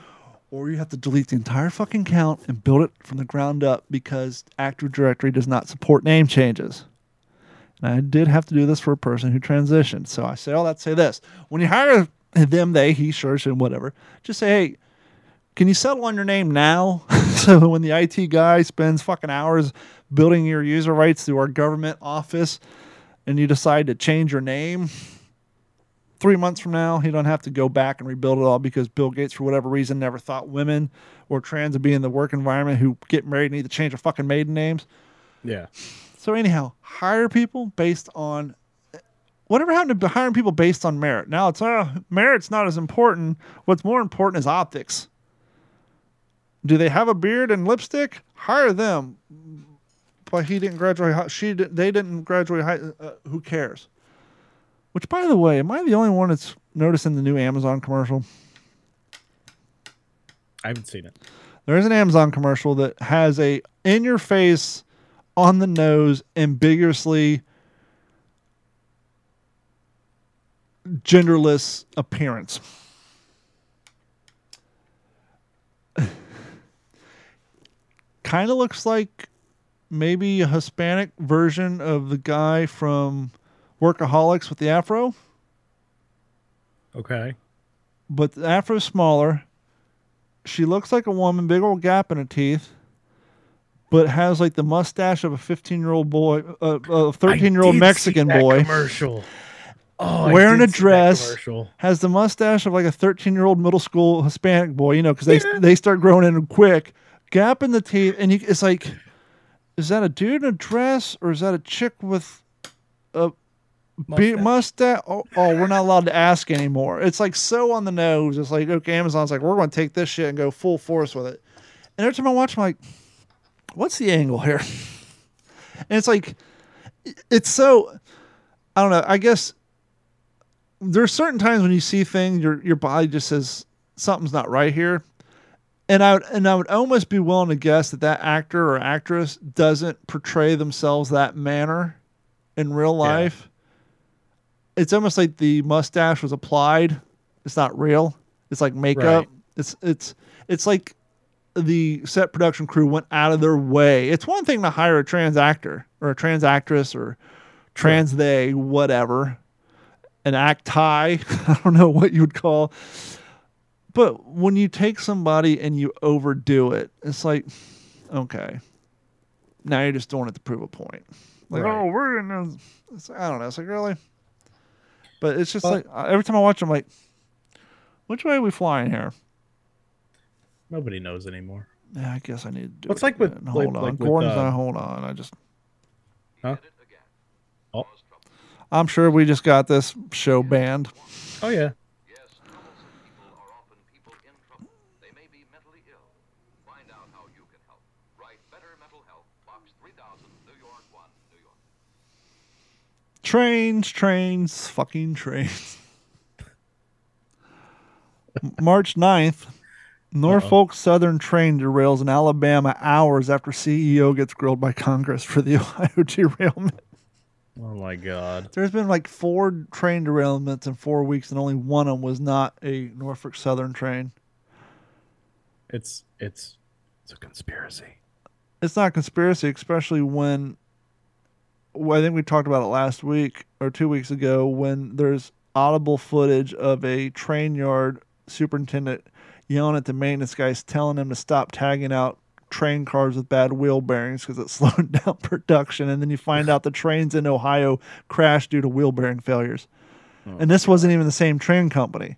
or you have to delete the entire fucking count and build it from the ground up because Active Directory does not support name changes. And I did have to do this for a person who transitioned. So I say that to say this. When you hire them, they, he, sure, should, whatever, just say, hey, can you settle on your name now? so when the IT guy spends fucking hours building your user rights through our government office and you decide to change your name, three months from now, he don't have to go back and rebuild it all because Bill Gates, for whatever reason, never thought women or trans would be in the work environment who get married and need to change their fucking maiden names. Yeah. So anyhow, hire people based on whatever happened to hiring people based on merit. Now it's uh, merit's not as important. What's more important is optics. Do they have a beard and lipstick? Hire them. But he didn't graduate. She did, they didn't graduate. High, uh, who cares? Which, by the way, am I the only one that's noticing the new Amazon commercial? I haven't seen it. There's an Amazon commercial that has a in your face, on the nose, ambiguously genderless appearance. kind of looks like maybe a Hispanic version of the guy from Workaholics with the afro, Okay. but the afro's smaller. She looks like a woman, big old gap in her teeth, but has like the mustache of a 15 year old boy, uh, a 13 year old Mexican boy. commercial. Oh, Wearing a dress. has the mustache of like a 13 year old middle school Hispanic boy, you know, because they Yeah. they start growing in quick. Gap in the teeth, and you, it's like, is that a dude in a dress or is that a chick with a Mustache. mustache? Oh, oh, we're not allowed to ask anymore. It's like so on the nose. It's like okay, Amazon's like we're going to take this shit and go full force with it. And every time I watch, I'm like, what's the angle here? And it's like, it's so, I don't know. I guess there's certain times when you see things, your your body just says something's not right here, and I would and I would almost be willing to guess that that actor or actress doesn't portray themselves that manner in real Yeah. It's almost like the mustache was applied. It's not real. It's like makeup. Right. It's it's it's like the set production crew went out of their way. It's one thing to hire a trans actor or a trans actress or trans they whatever an act tie. I don't know what you would call. But when you take somebody and you overdo it, it's like, okay, now you're just doing it to prove a point. Like, Right. oh, we're in. It's, I don't know. It's like really, but it's just Well- like uh, every time I watch, I'm like, which way are we flying here? Nobody knows anymore. Yeah, I guess I need to do. What's it like with- again. like- hold on, like with, Gordon's uh, not. Hold on, I just. Huh? Oh. I'm sure we just got this show banned. Oh yeah. Yes, troublesome people are often people in trouble. They may be mentally ill. Find out how you can help. Write Better Mental Health, Box 3000, New York 1, New York. Trains, trains, fucking trains. March 9th, Norfolk Southern train derails in Alabama hours after CEO gets grilled by Congress for the Ohio derailment. Oh my god. There's been like four train derailments in four weeks, and only one of them was not a Norfolk Southern train. It's it's it's a conspiracy. It's not a conspiracy, especially when I think we talked about it last week or two weeks ago when there's audible footage of a train yard superintendent yelling at the maintenance guys, telling them to stop tagging out train cars with bad wheel bearings because it's slowing down production. And then you find out the trains in Ohio crashed due to wheel bearing failures. Oh, and this wasn't even the same train company.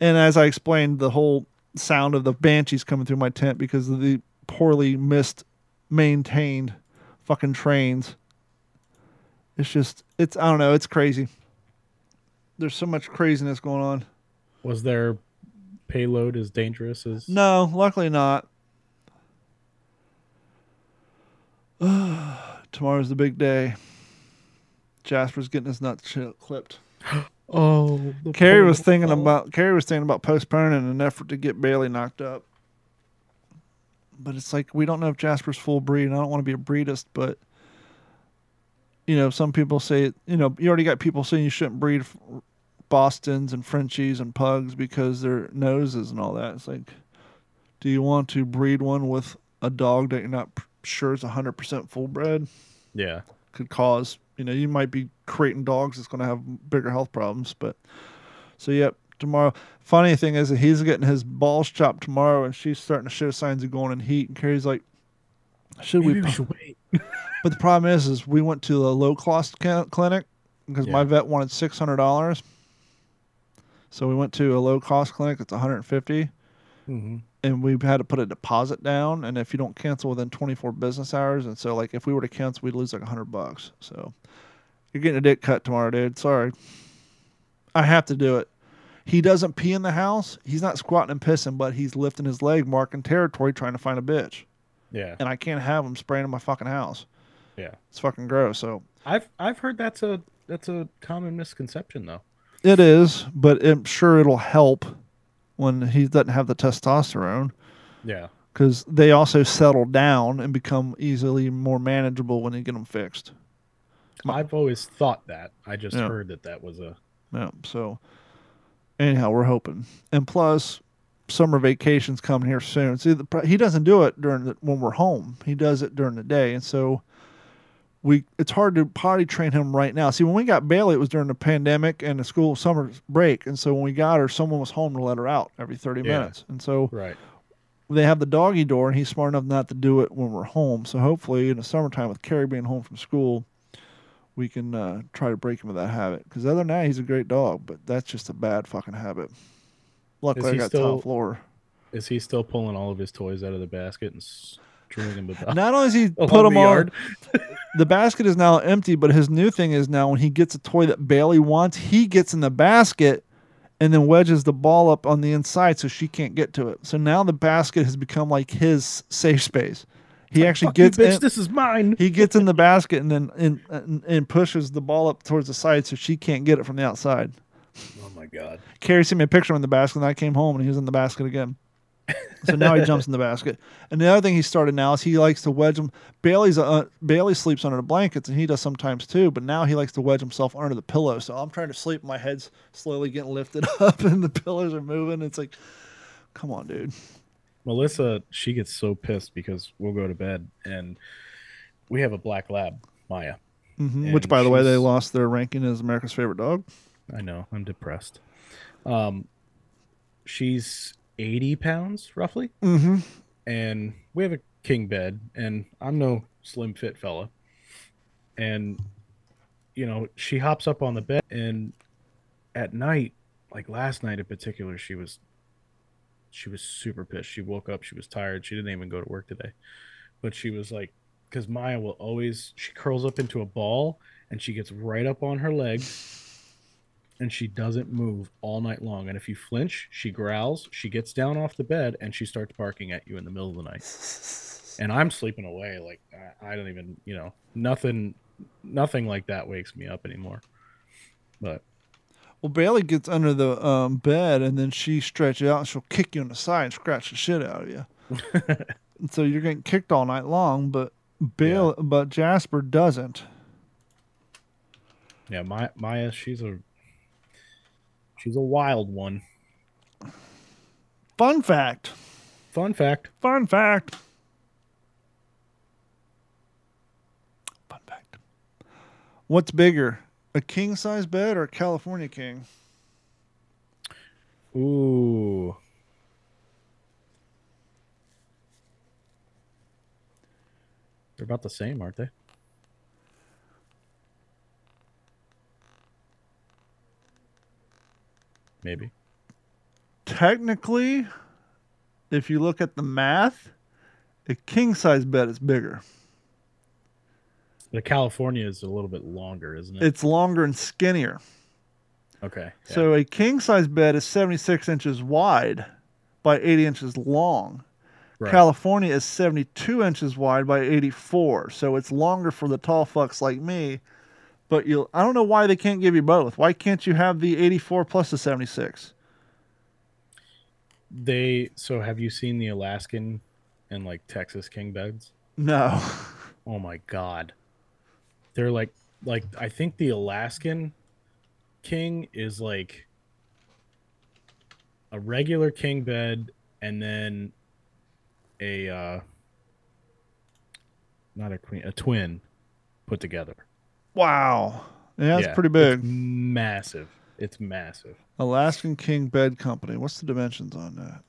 And as I explained, the whole sound of the banshees coming through my tent because of the poorly missed, maintained fucking trains. It's just, it's, I don't know, it's crazy. There's so much craziness going on. Was their payload as dangerous as No, luckily not. Tomorrow's the big day. Jasper's getting his nuts clipped. Oh, Carrie was thinking about Carrie was thinking about postponing an effort to get Bailey knocked up. but it's like we don't know if Jasper's full breed. And I don't want to be a breedist, but you know, some people say you know you already got people saying you shouldn't breed Boston's and Frenchies and pugs because their noses and all that. It's like, do you want to breed one with a dog that you're not sure is 100% full bred? Yeah. Could cause, you know, you might be creating dogs that's going to have bigger health problems. But so, yep, tomorrow. Funny thing is that he's getting his balls chopped tomorrow and she's starting to show signs of going in heat. And Carrie's like, should Maybe we? we should wait. but the problem is, is we went to a low cost clinic because my vet wanted six hundred dollars. So we went to a low cost clinic. It's one hundred and fifty, Mm-hmm. and we had to put a deposit down. And if you don't cancel within twenty four business hours, and so like if we were to cancel, we'd lose like a hundred bucks. So you're getting a dick cut tomorrow, dude. Sorry, I have to do it. He doesn't pee in the house. He's not squatting and pissing, but he's lifting his leg, marking territory, trying to find a bitch. Yeah. And I can't have him spraying in my fucking house. Yeah. It's fucking gross. So I've I've heard that's a that's a common misconception though. It is, but I'm sure it'll help when he doesn't have the testosterone Yeah. because they also settle down and become easily more manageable when you get them fixed. I've always thought that. I just Yeah. heard that that was a Yeah. So, anyhow, we're hoping, and plus, summer vacations coming here soon. See, the, he doesn't do it during the, when we're home. He does it during the day, and so we it's hard to potty train him right now. See, when we got Bailey, it was during the pandemic and the school summer break, and so when we got her, someone was home to let her out every thirty Yeah. minutes, and so right. they have the doggy door, and he's smart enough not to do it when we're home. So hopefully, in the summertime, with Carrie being home from school, we can uh, try to break him of that habit. Because other than that, he's a great dog, but that's just a bad fucking habit. Luckily, I got still- top floor. Is he still pulling all of his toys out of the basket and stringing them about Not only does he put them the on, the basket is now empty, but his new thing is now when he gets a toy that Bailey wants, he gets in the basket and then wedges the ball up on the inside so she can't get to it. So now the basket has become like his safe space. He actually Fuck you, gets bitch, in, this is mine. he gets in the basket and then and, and, and pushes the ball up towards the side so she can't get it from the outside. Oh my god. Carrie sent me a picture in the basket and I came home and he was in the basket again. So now he jumps in the basket. And the other thing he started now is he likes to wedge him. Bailey's uh, Bailey sleeps under the blankets and he does sometimes too. But now he likes to wedge himself under the pillow. So I'm trying to sleep. My head's slowly getting lifted up and the pillows are moving. It's like, come on, dude. Melissa, she gets so pissed because we'll go to bed and we have a black lab, Maya. hmm Which, by the way, they lost their ranking as America's favorite dog. I know, I'm depressed. Um she's 80 pounds roughly. Mm-hmm. and we have a king bed and i'm no slim fit fella and you know she hops up on the bed and at night like last night in particular she was she was super pissed she woke up she was tired she didn't even go to work today but she was like because maya will always she curls up into a ball and she gets right up on her leg and she doesn't move all night long. And if you flinch, she growls, she gets down off the bed, and she starts barking at you in the middle of the night. And I'm sleeping away, like I- I don't even, you know, nothing, nothing like that wakes me up anymore. But Well, Bailey gets under the um, bed and then she stretches out and she'll kick you in the side and scratch the shit out of you. and so you're getting kicked all night long, but Bailey, but Jasper doesn't. yeah, my Maya, she's a, she's a wild one. Fun fact. Fun fact: Fun fact. Fun fact. What's bigger, a king size bed or a California king? Ooh. They're about the same, aren't they? Maybe. Technically, if you look at the math, a king size bed is bigger. The California is a little bit longer, isn't it? It's longer and skinnier. okay. yeah. So a king size bed is 76 inches wide by 80 inches long. Right. California is 72 inches wide by 84. So it's longer for the tall fucks like me. But you I don't know why they can't give you both. Why can't you have the 84 plus the 76? they so have you seen the Alaskan and like Texas king beds? No. Oh my god. They're like like I think the Alaskan king is like a regular king bed and then a uh not a queen, a twin put together. Wow. Yeah, that's Yeah, pretty it's big. massive. It's massive. Alaskan King Bed Company. What's the dimensions on that?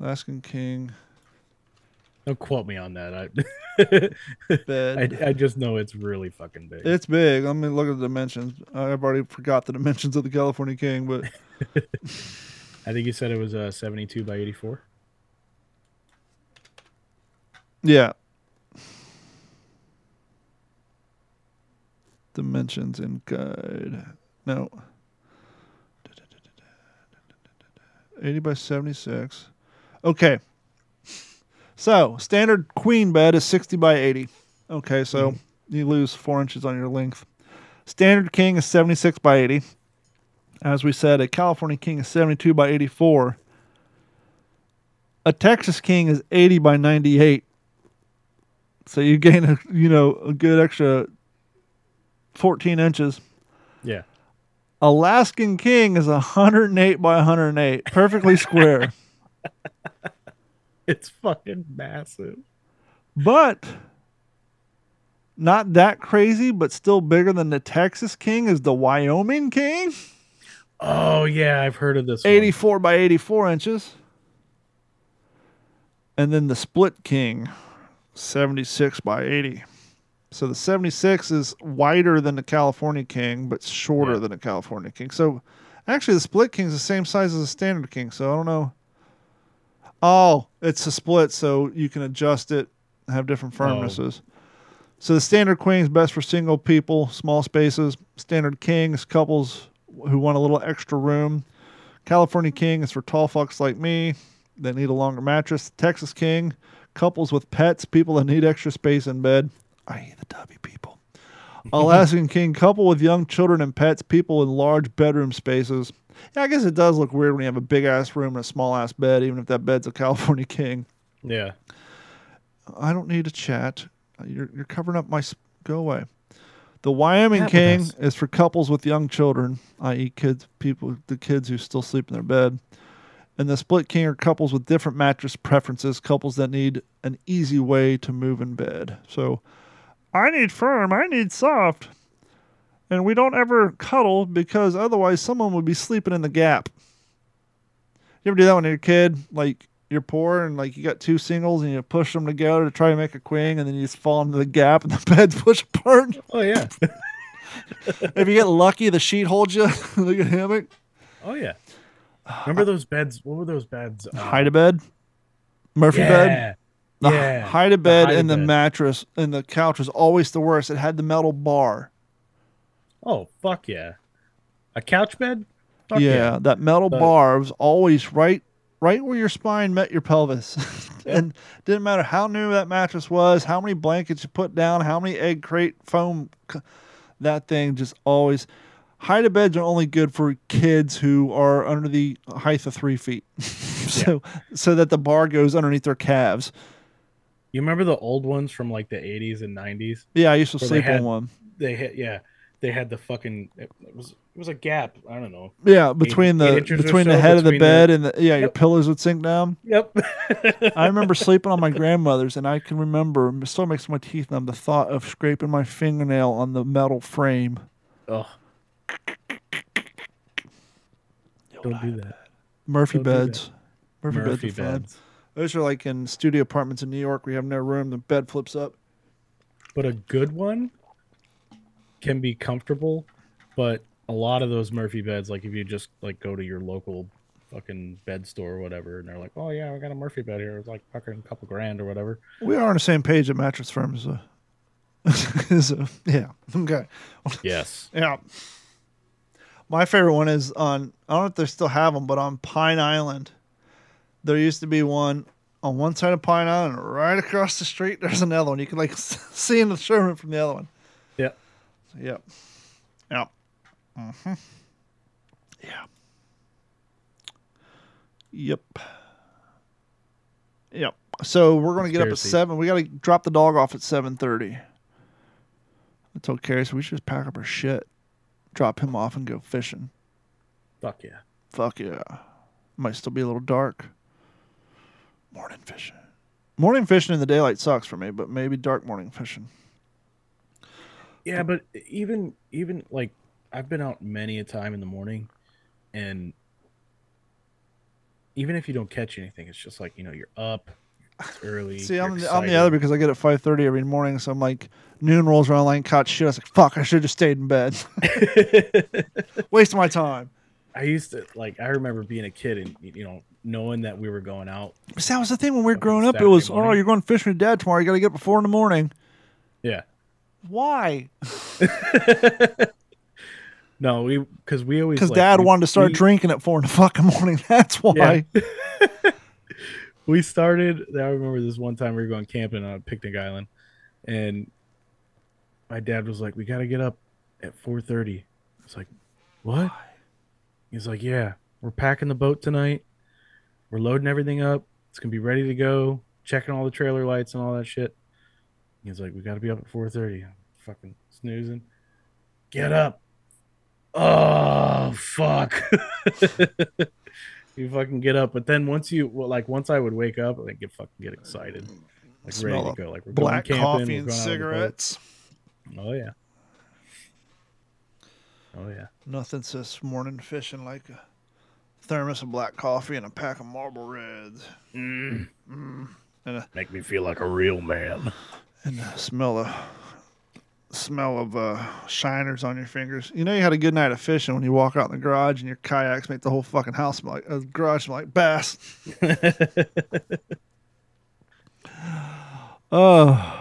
Alaskan King Don't quote me on that. I Bed. I, I just know it's really fucking big. It's big. Let me look at the dimensions. I've already forgot the dimensions of the California King, but I think you said it was uh, 72 by 84. yeah. Dimensions in guide. No. 80 by 76. Okay. So, standard queen bed is 60 by 80. Okay, so hmm. you lose four inches on your length. Standard king is 76 by 80. As we said, a California king is 72 by 84. A Texas king is 80 by 98. So you gain a you know a good extra 14 inches. Yeah. Alaskan king is 108 by 108, perfectly square. It's fucking massive. But not that crazy, but still bigger than the Texas King is the Wyoming King. Oh yeah, I've heard of this. one. 84 by 84 inches. And then the Split King, 76 by 80. So the 76 is wider than the California King, but shorter Yeah. than the California King. So actually, the Split King is the same size as the Standard King. So I don't know. Oh, it's a split, so you can adjust it, have different oh. firmnesses. So the Standard Queen is best for single people, small spaces. Standard King is couples who want a little extra room. California King is for tall fucks like me that need a longer mattress. Texas King, couples with pets, people that need extra space in bed, i.e., the W people. Alaskan King, couple with young children and pets, people in large bedroom spaces. Yeah, I guess it does look weird when you have a big ass room and a small ass bed, even if that bed's a California King. Yeah. I don't need a chat. Uh, you're, you're covering up my. s- Go away. The Wyoming King is for couples with young children, i.e., kids, people, the kids who still sleep in their bed. And the Split King are couples with different mattress preferences, couples that need an easy way to move in bed. So, I need firm, I need soft. And we don't ever cuddle because otherwise someone would be sleeping in the gap. You ever do that when you're a kid? Like, you're poor and like you got two singles and you push them together to try to make a queen and then you just fall into the gap and the beds push apart. Oh yeah. if you get lucky, the sheet holds you like a hammock. oh yeah. Remember those beds? What were those beds? Uh, Hide a bed, Murphy yeah. bed. The yeah. hide a bed and the bed. mattress and the couch was always the worst. It had the metal bar. Oh fuck yeah. A couch bed? Fuck yeah, that metal But- bar was always right right where your spine met your pelvis. and didn't matter how new that mattress was, how many blankets you put down, how many egg crate foam that thing just always hide a beds are only good for kids who are under the height of three feet. so so that the bar goes underneath their calves. You remember the old ones from like the 80s and 90s? Yeah, I used to sleep had- on one. They had yeah, they had the fucking it was it was a gap. I don't know. Yeah, between eight the between the so head of the bed the- and the yeah, your pillows would sink down. Yep. I remember sleeping on my grandmother's, and I can remember it still makes my teeth numb. The thought of scraping my fingernail on the metal frame. oh. Don't do that. Murphy Don't do that. beds. Murphy, Murphy beds are fun. beds. Those are like in studio apartments in New York. We have no room. The bed flips up. But a good one can be comfortable, but a lot of those Murphy beds, like if you just like go to your local fucking bed store or whatever, and they're like, "Oh yeah, we got a Murphy bed here. It's like fucking a couple grand or whatever." We are on the same page at Mattress Firm. Is a, yeah. Okay. Yes. Yeah. My favorite one is on, I don't know if they still have them, but on Pine Island. There used to be one on one side of Pine Island, right across the street, there's another one. You can like see in the showroom from the other one. Yeah. Yep. Yep. hmm Yeah. Yep. Yep. So we're gonna get up at seven. We gotta drop the dog off at seven thirty. I told Carrie, so we should just pack up our shit, drop him off, and go fishing. Fuck yeah. Fuck yeah. Might still be a little dark. Morning fishing. Morning fishing in the daylight sucks for me, but maybe dark morning fishing. Yeah, but even even like I've been out many a time in the morning, and even if you don't catch anything, it's just like you know you're up, it's early. See, I'm the, I'm the other because I get at five thirty every morning, so I'm like noon rolls around, like caught shit. I was like, fuck, I should have just stayed in bed. Wasting my time. I used to like I remember being a kid and you know knowing that we were going out. That was the thing when we were growing up. It was, oh, you're going fishing with dad tomorrow. You got to get up at four in the morning. Yeah. Why? No, we because we always Because like, dad we- wanted to start we- drinking at four in the fucking morning. That's why. we started i remember this one time we were going camping on a picnic island and my dad was like we got to get up at 4.30 i was like what he's like yeah we're packing the boat tonight. We're loading everything up. It's gonna be ready to go checking all the trailer lights and all that shit. He's like we got to be up at 4.30 I'm fucking snoozing. Get up. Oh fuck. You fucking get up. But then once you well, like once i would wake up i get fucking get excited. Like Smell ready to go. Like we're Black going camping, coffee and going out on the boat. cigarettes. oh yeah oh yeah Nothing says morning fishing like a thermos of black coffee and a pack of Marlboro Reds. Mm. Mm. And a, make me feel like a real man and the smell of smell of uh, shiners on your fingers. You know you had a good night of fishing when you walk out in the garage and your kayaks make the whole fucking house smell like uh, garage smell like bass. Oh,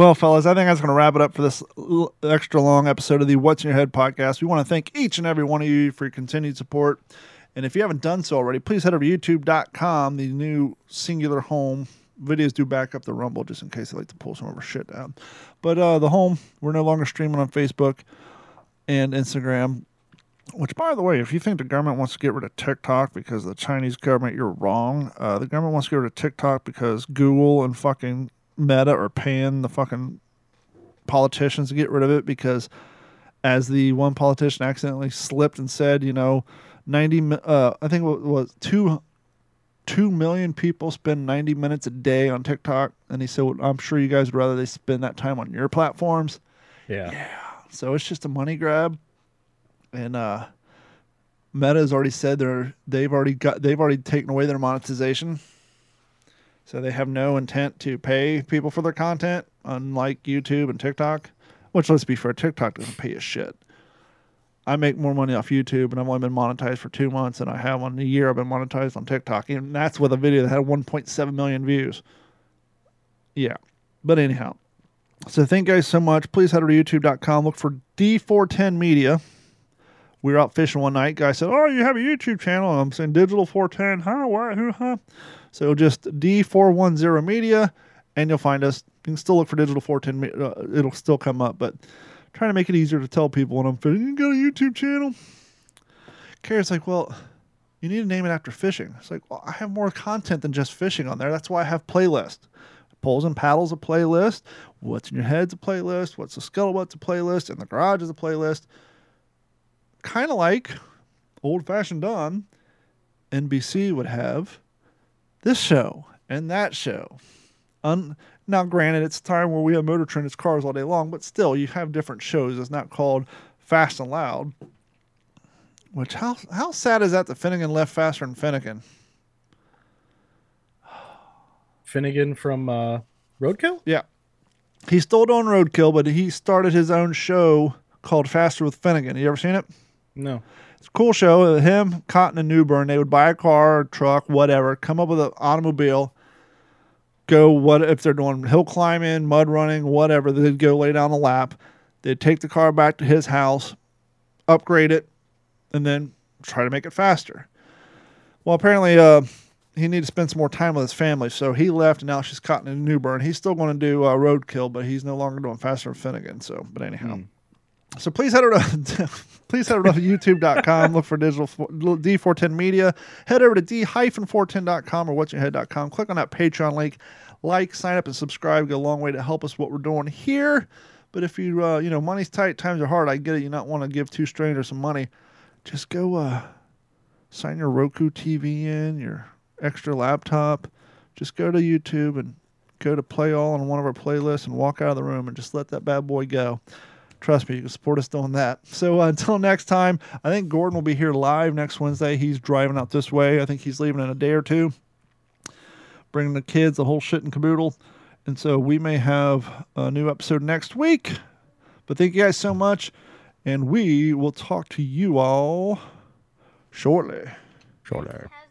well, fellas, I think that's going to wrap it up for this l- extra long episode of the What's in Your Head podcast. We want to thank each and every one of you for your continued support. And if you haven't done so already, please head over to youtube.com, the new singular home. Videos do back up the Rumble just in case they like to pull some of our shit down. But uh, the home, we're no longer streaming on Facebook and Instagram. Which, by the way, if you think the government wants to get rid of TikTok because the Chinese government, you're wrong. Uh, the government wants to get rid of TikTok because Google and fucking Meta are paying the fucking politicians to get rid of it because, as the one politician accidentally slipped and said, you know, 90, uh, I think it was two, 2 million people spend 90 minutes a day on TikTok. And he said, well, I'm sure you guys would rather they spend that time on your platforms. yeah So it's just a money grab. And uh Meta has already said they're they've already got they've already taken away their monetization. So they have no intent to pay people for their content, unlike YouTube and TikTok. Which let's be fair, TikTok doesn't pay a shit. I make more money off YouTube and I've only been monetized for two months than I have on a year I've been monetized on TikTok. And that's with a video that had 1.7 million views. Yeah. But anyhow. So thank you guys so much. Please head over to youtube.com. Look for D410 Media. We were out fishing one night. Guy said, "Oh, you have a YouTube channel." I'm saying Digital 410. Huh? What? Who? Huh? So just D410 Media, and you'll find us. You can still look for Digital 410. Uh, it'll still come up, but trying to make it easier to tell people when I'm fishing. You got a YouTube channel? Kara's like, "Well, you need to name it after fishing." It's like, "Well, I have more content than just fishing on there. That's why I have playlist." Poles and Paddles a playlist. What's in Your Head's a playlist. What's the Scuttlebutt's a playlist. And the Garage is a playlist. Kind of like Old Fashioned Don, NBC would have this show and that show. Un- now, granted, it's a time where we have Motor Trend, it's cars all day long, but still, you have different shows. It's not called Fast and Loud. Which, how, how sad is that that Finnegan left faster than Finnegan? finnegan from uh roadkill Yeah. He still doing Roadkill, but he started his own show called Faster with Finnegan. You ever seen it? no It's a cool show. Him, Cotton, and Newburn. They would buy a car, truck, whatever, come up with an automobile, go what if they're doing hill climbing, mud running, whatever. They'd go lay down a lap. They'd take the car back to his house, upgrade it, and then try to make it faster. Well, apparently, uh, he needed to spend some more time with his family, so he left, and now she's Cotton and Newburn. He's still going to do uh, Roadkill, but he's no longer doing Faster and Finnegan. So, but anyhow. Hmm. So please head over to please head over to youtube.com, look for digital D410 media. Head over to d-410.com or whatchahead.com. Click on that Patreon link. Like, sign up, and subscribe. Go a long way to help us what we're doing here. But if you uh, you know money's tight, times are hard. I get it. You not want to give two strangers some money. Just go uh, sign your Roku TV in, your extra laptop. Just go to YouTube and go to play all on one of our playlists and walk out of the room and just let that bad boy go. Trust me, you can support us doing that. So uh, until next time, I think Gordon will be here live next Wednesday. He's driving out this way. I think he's leaving in a day or two, bringing the kids, the whole shit and caboodle. And so we may have a new episode next week. But thank you guys so much. And we will talk to you all shortly. Has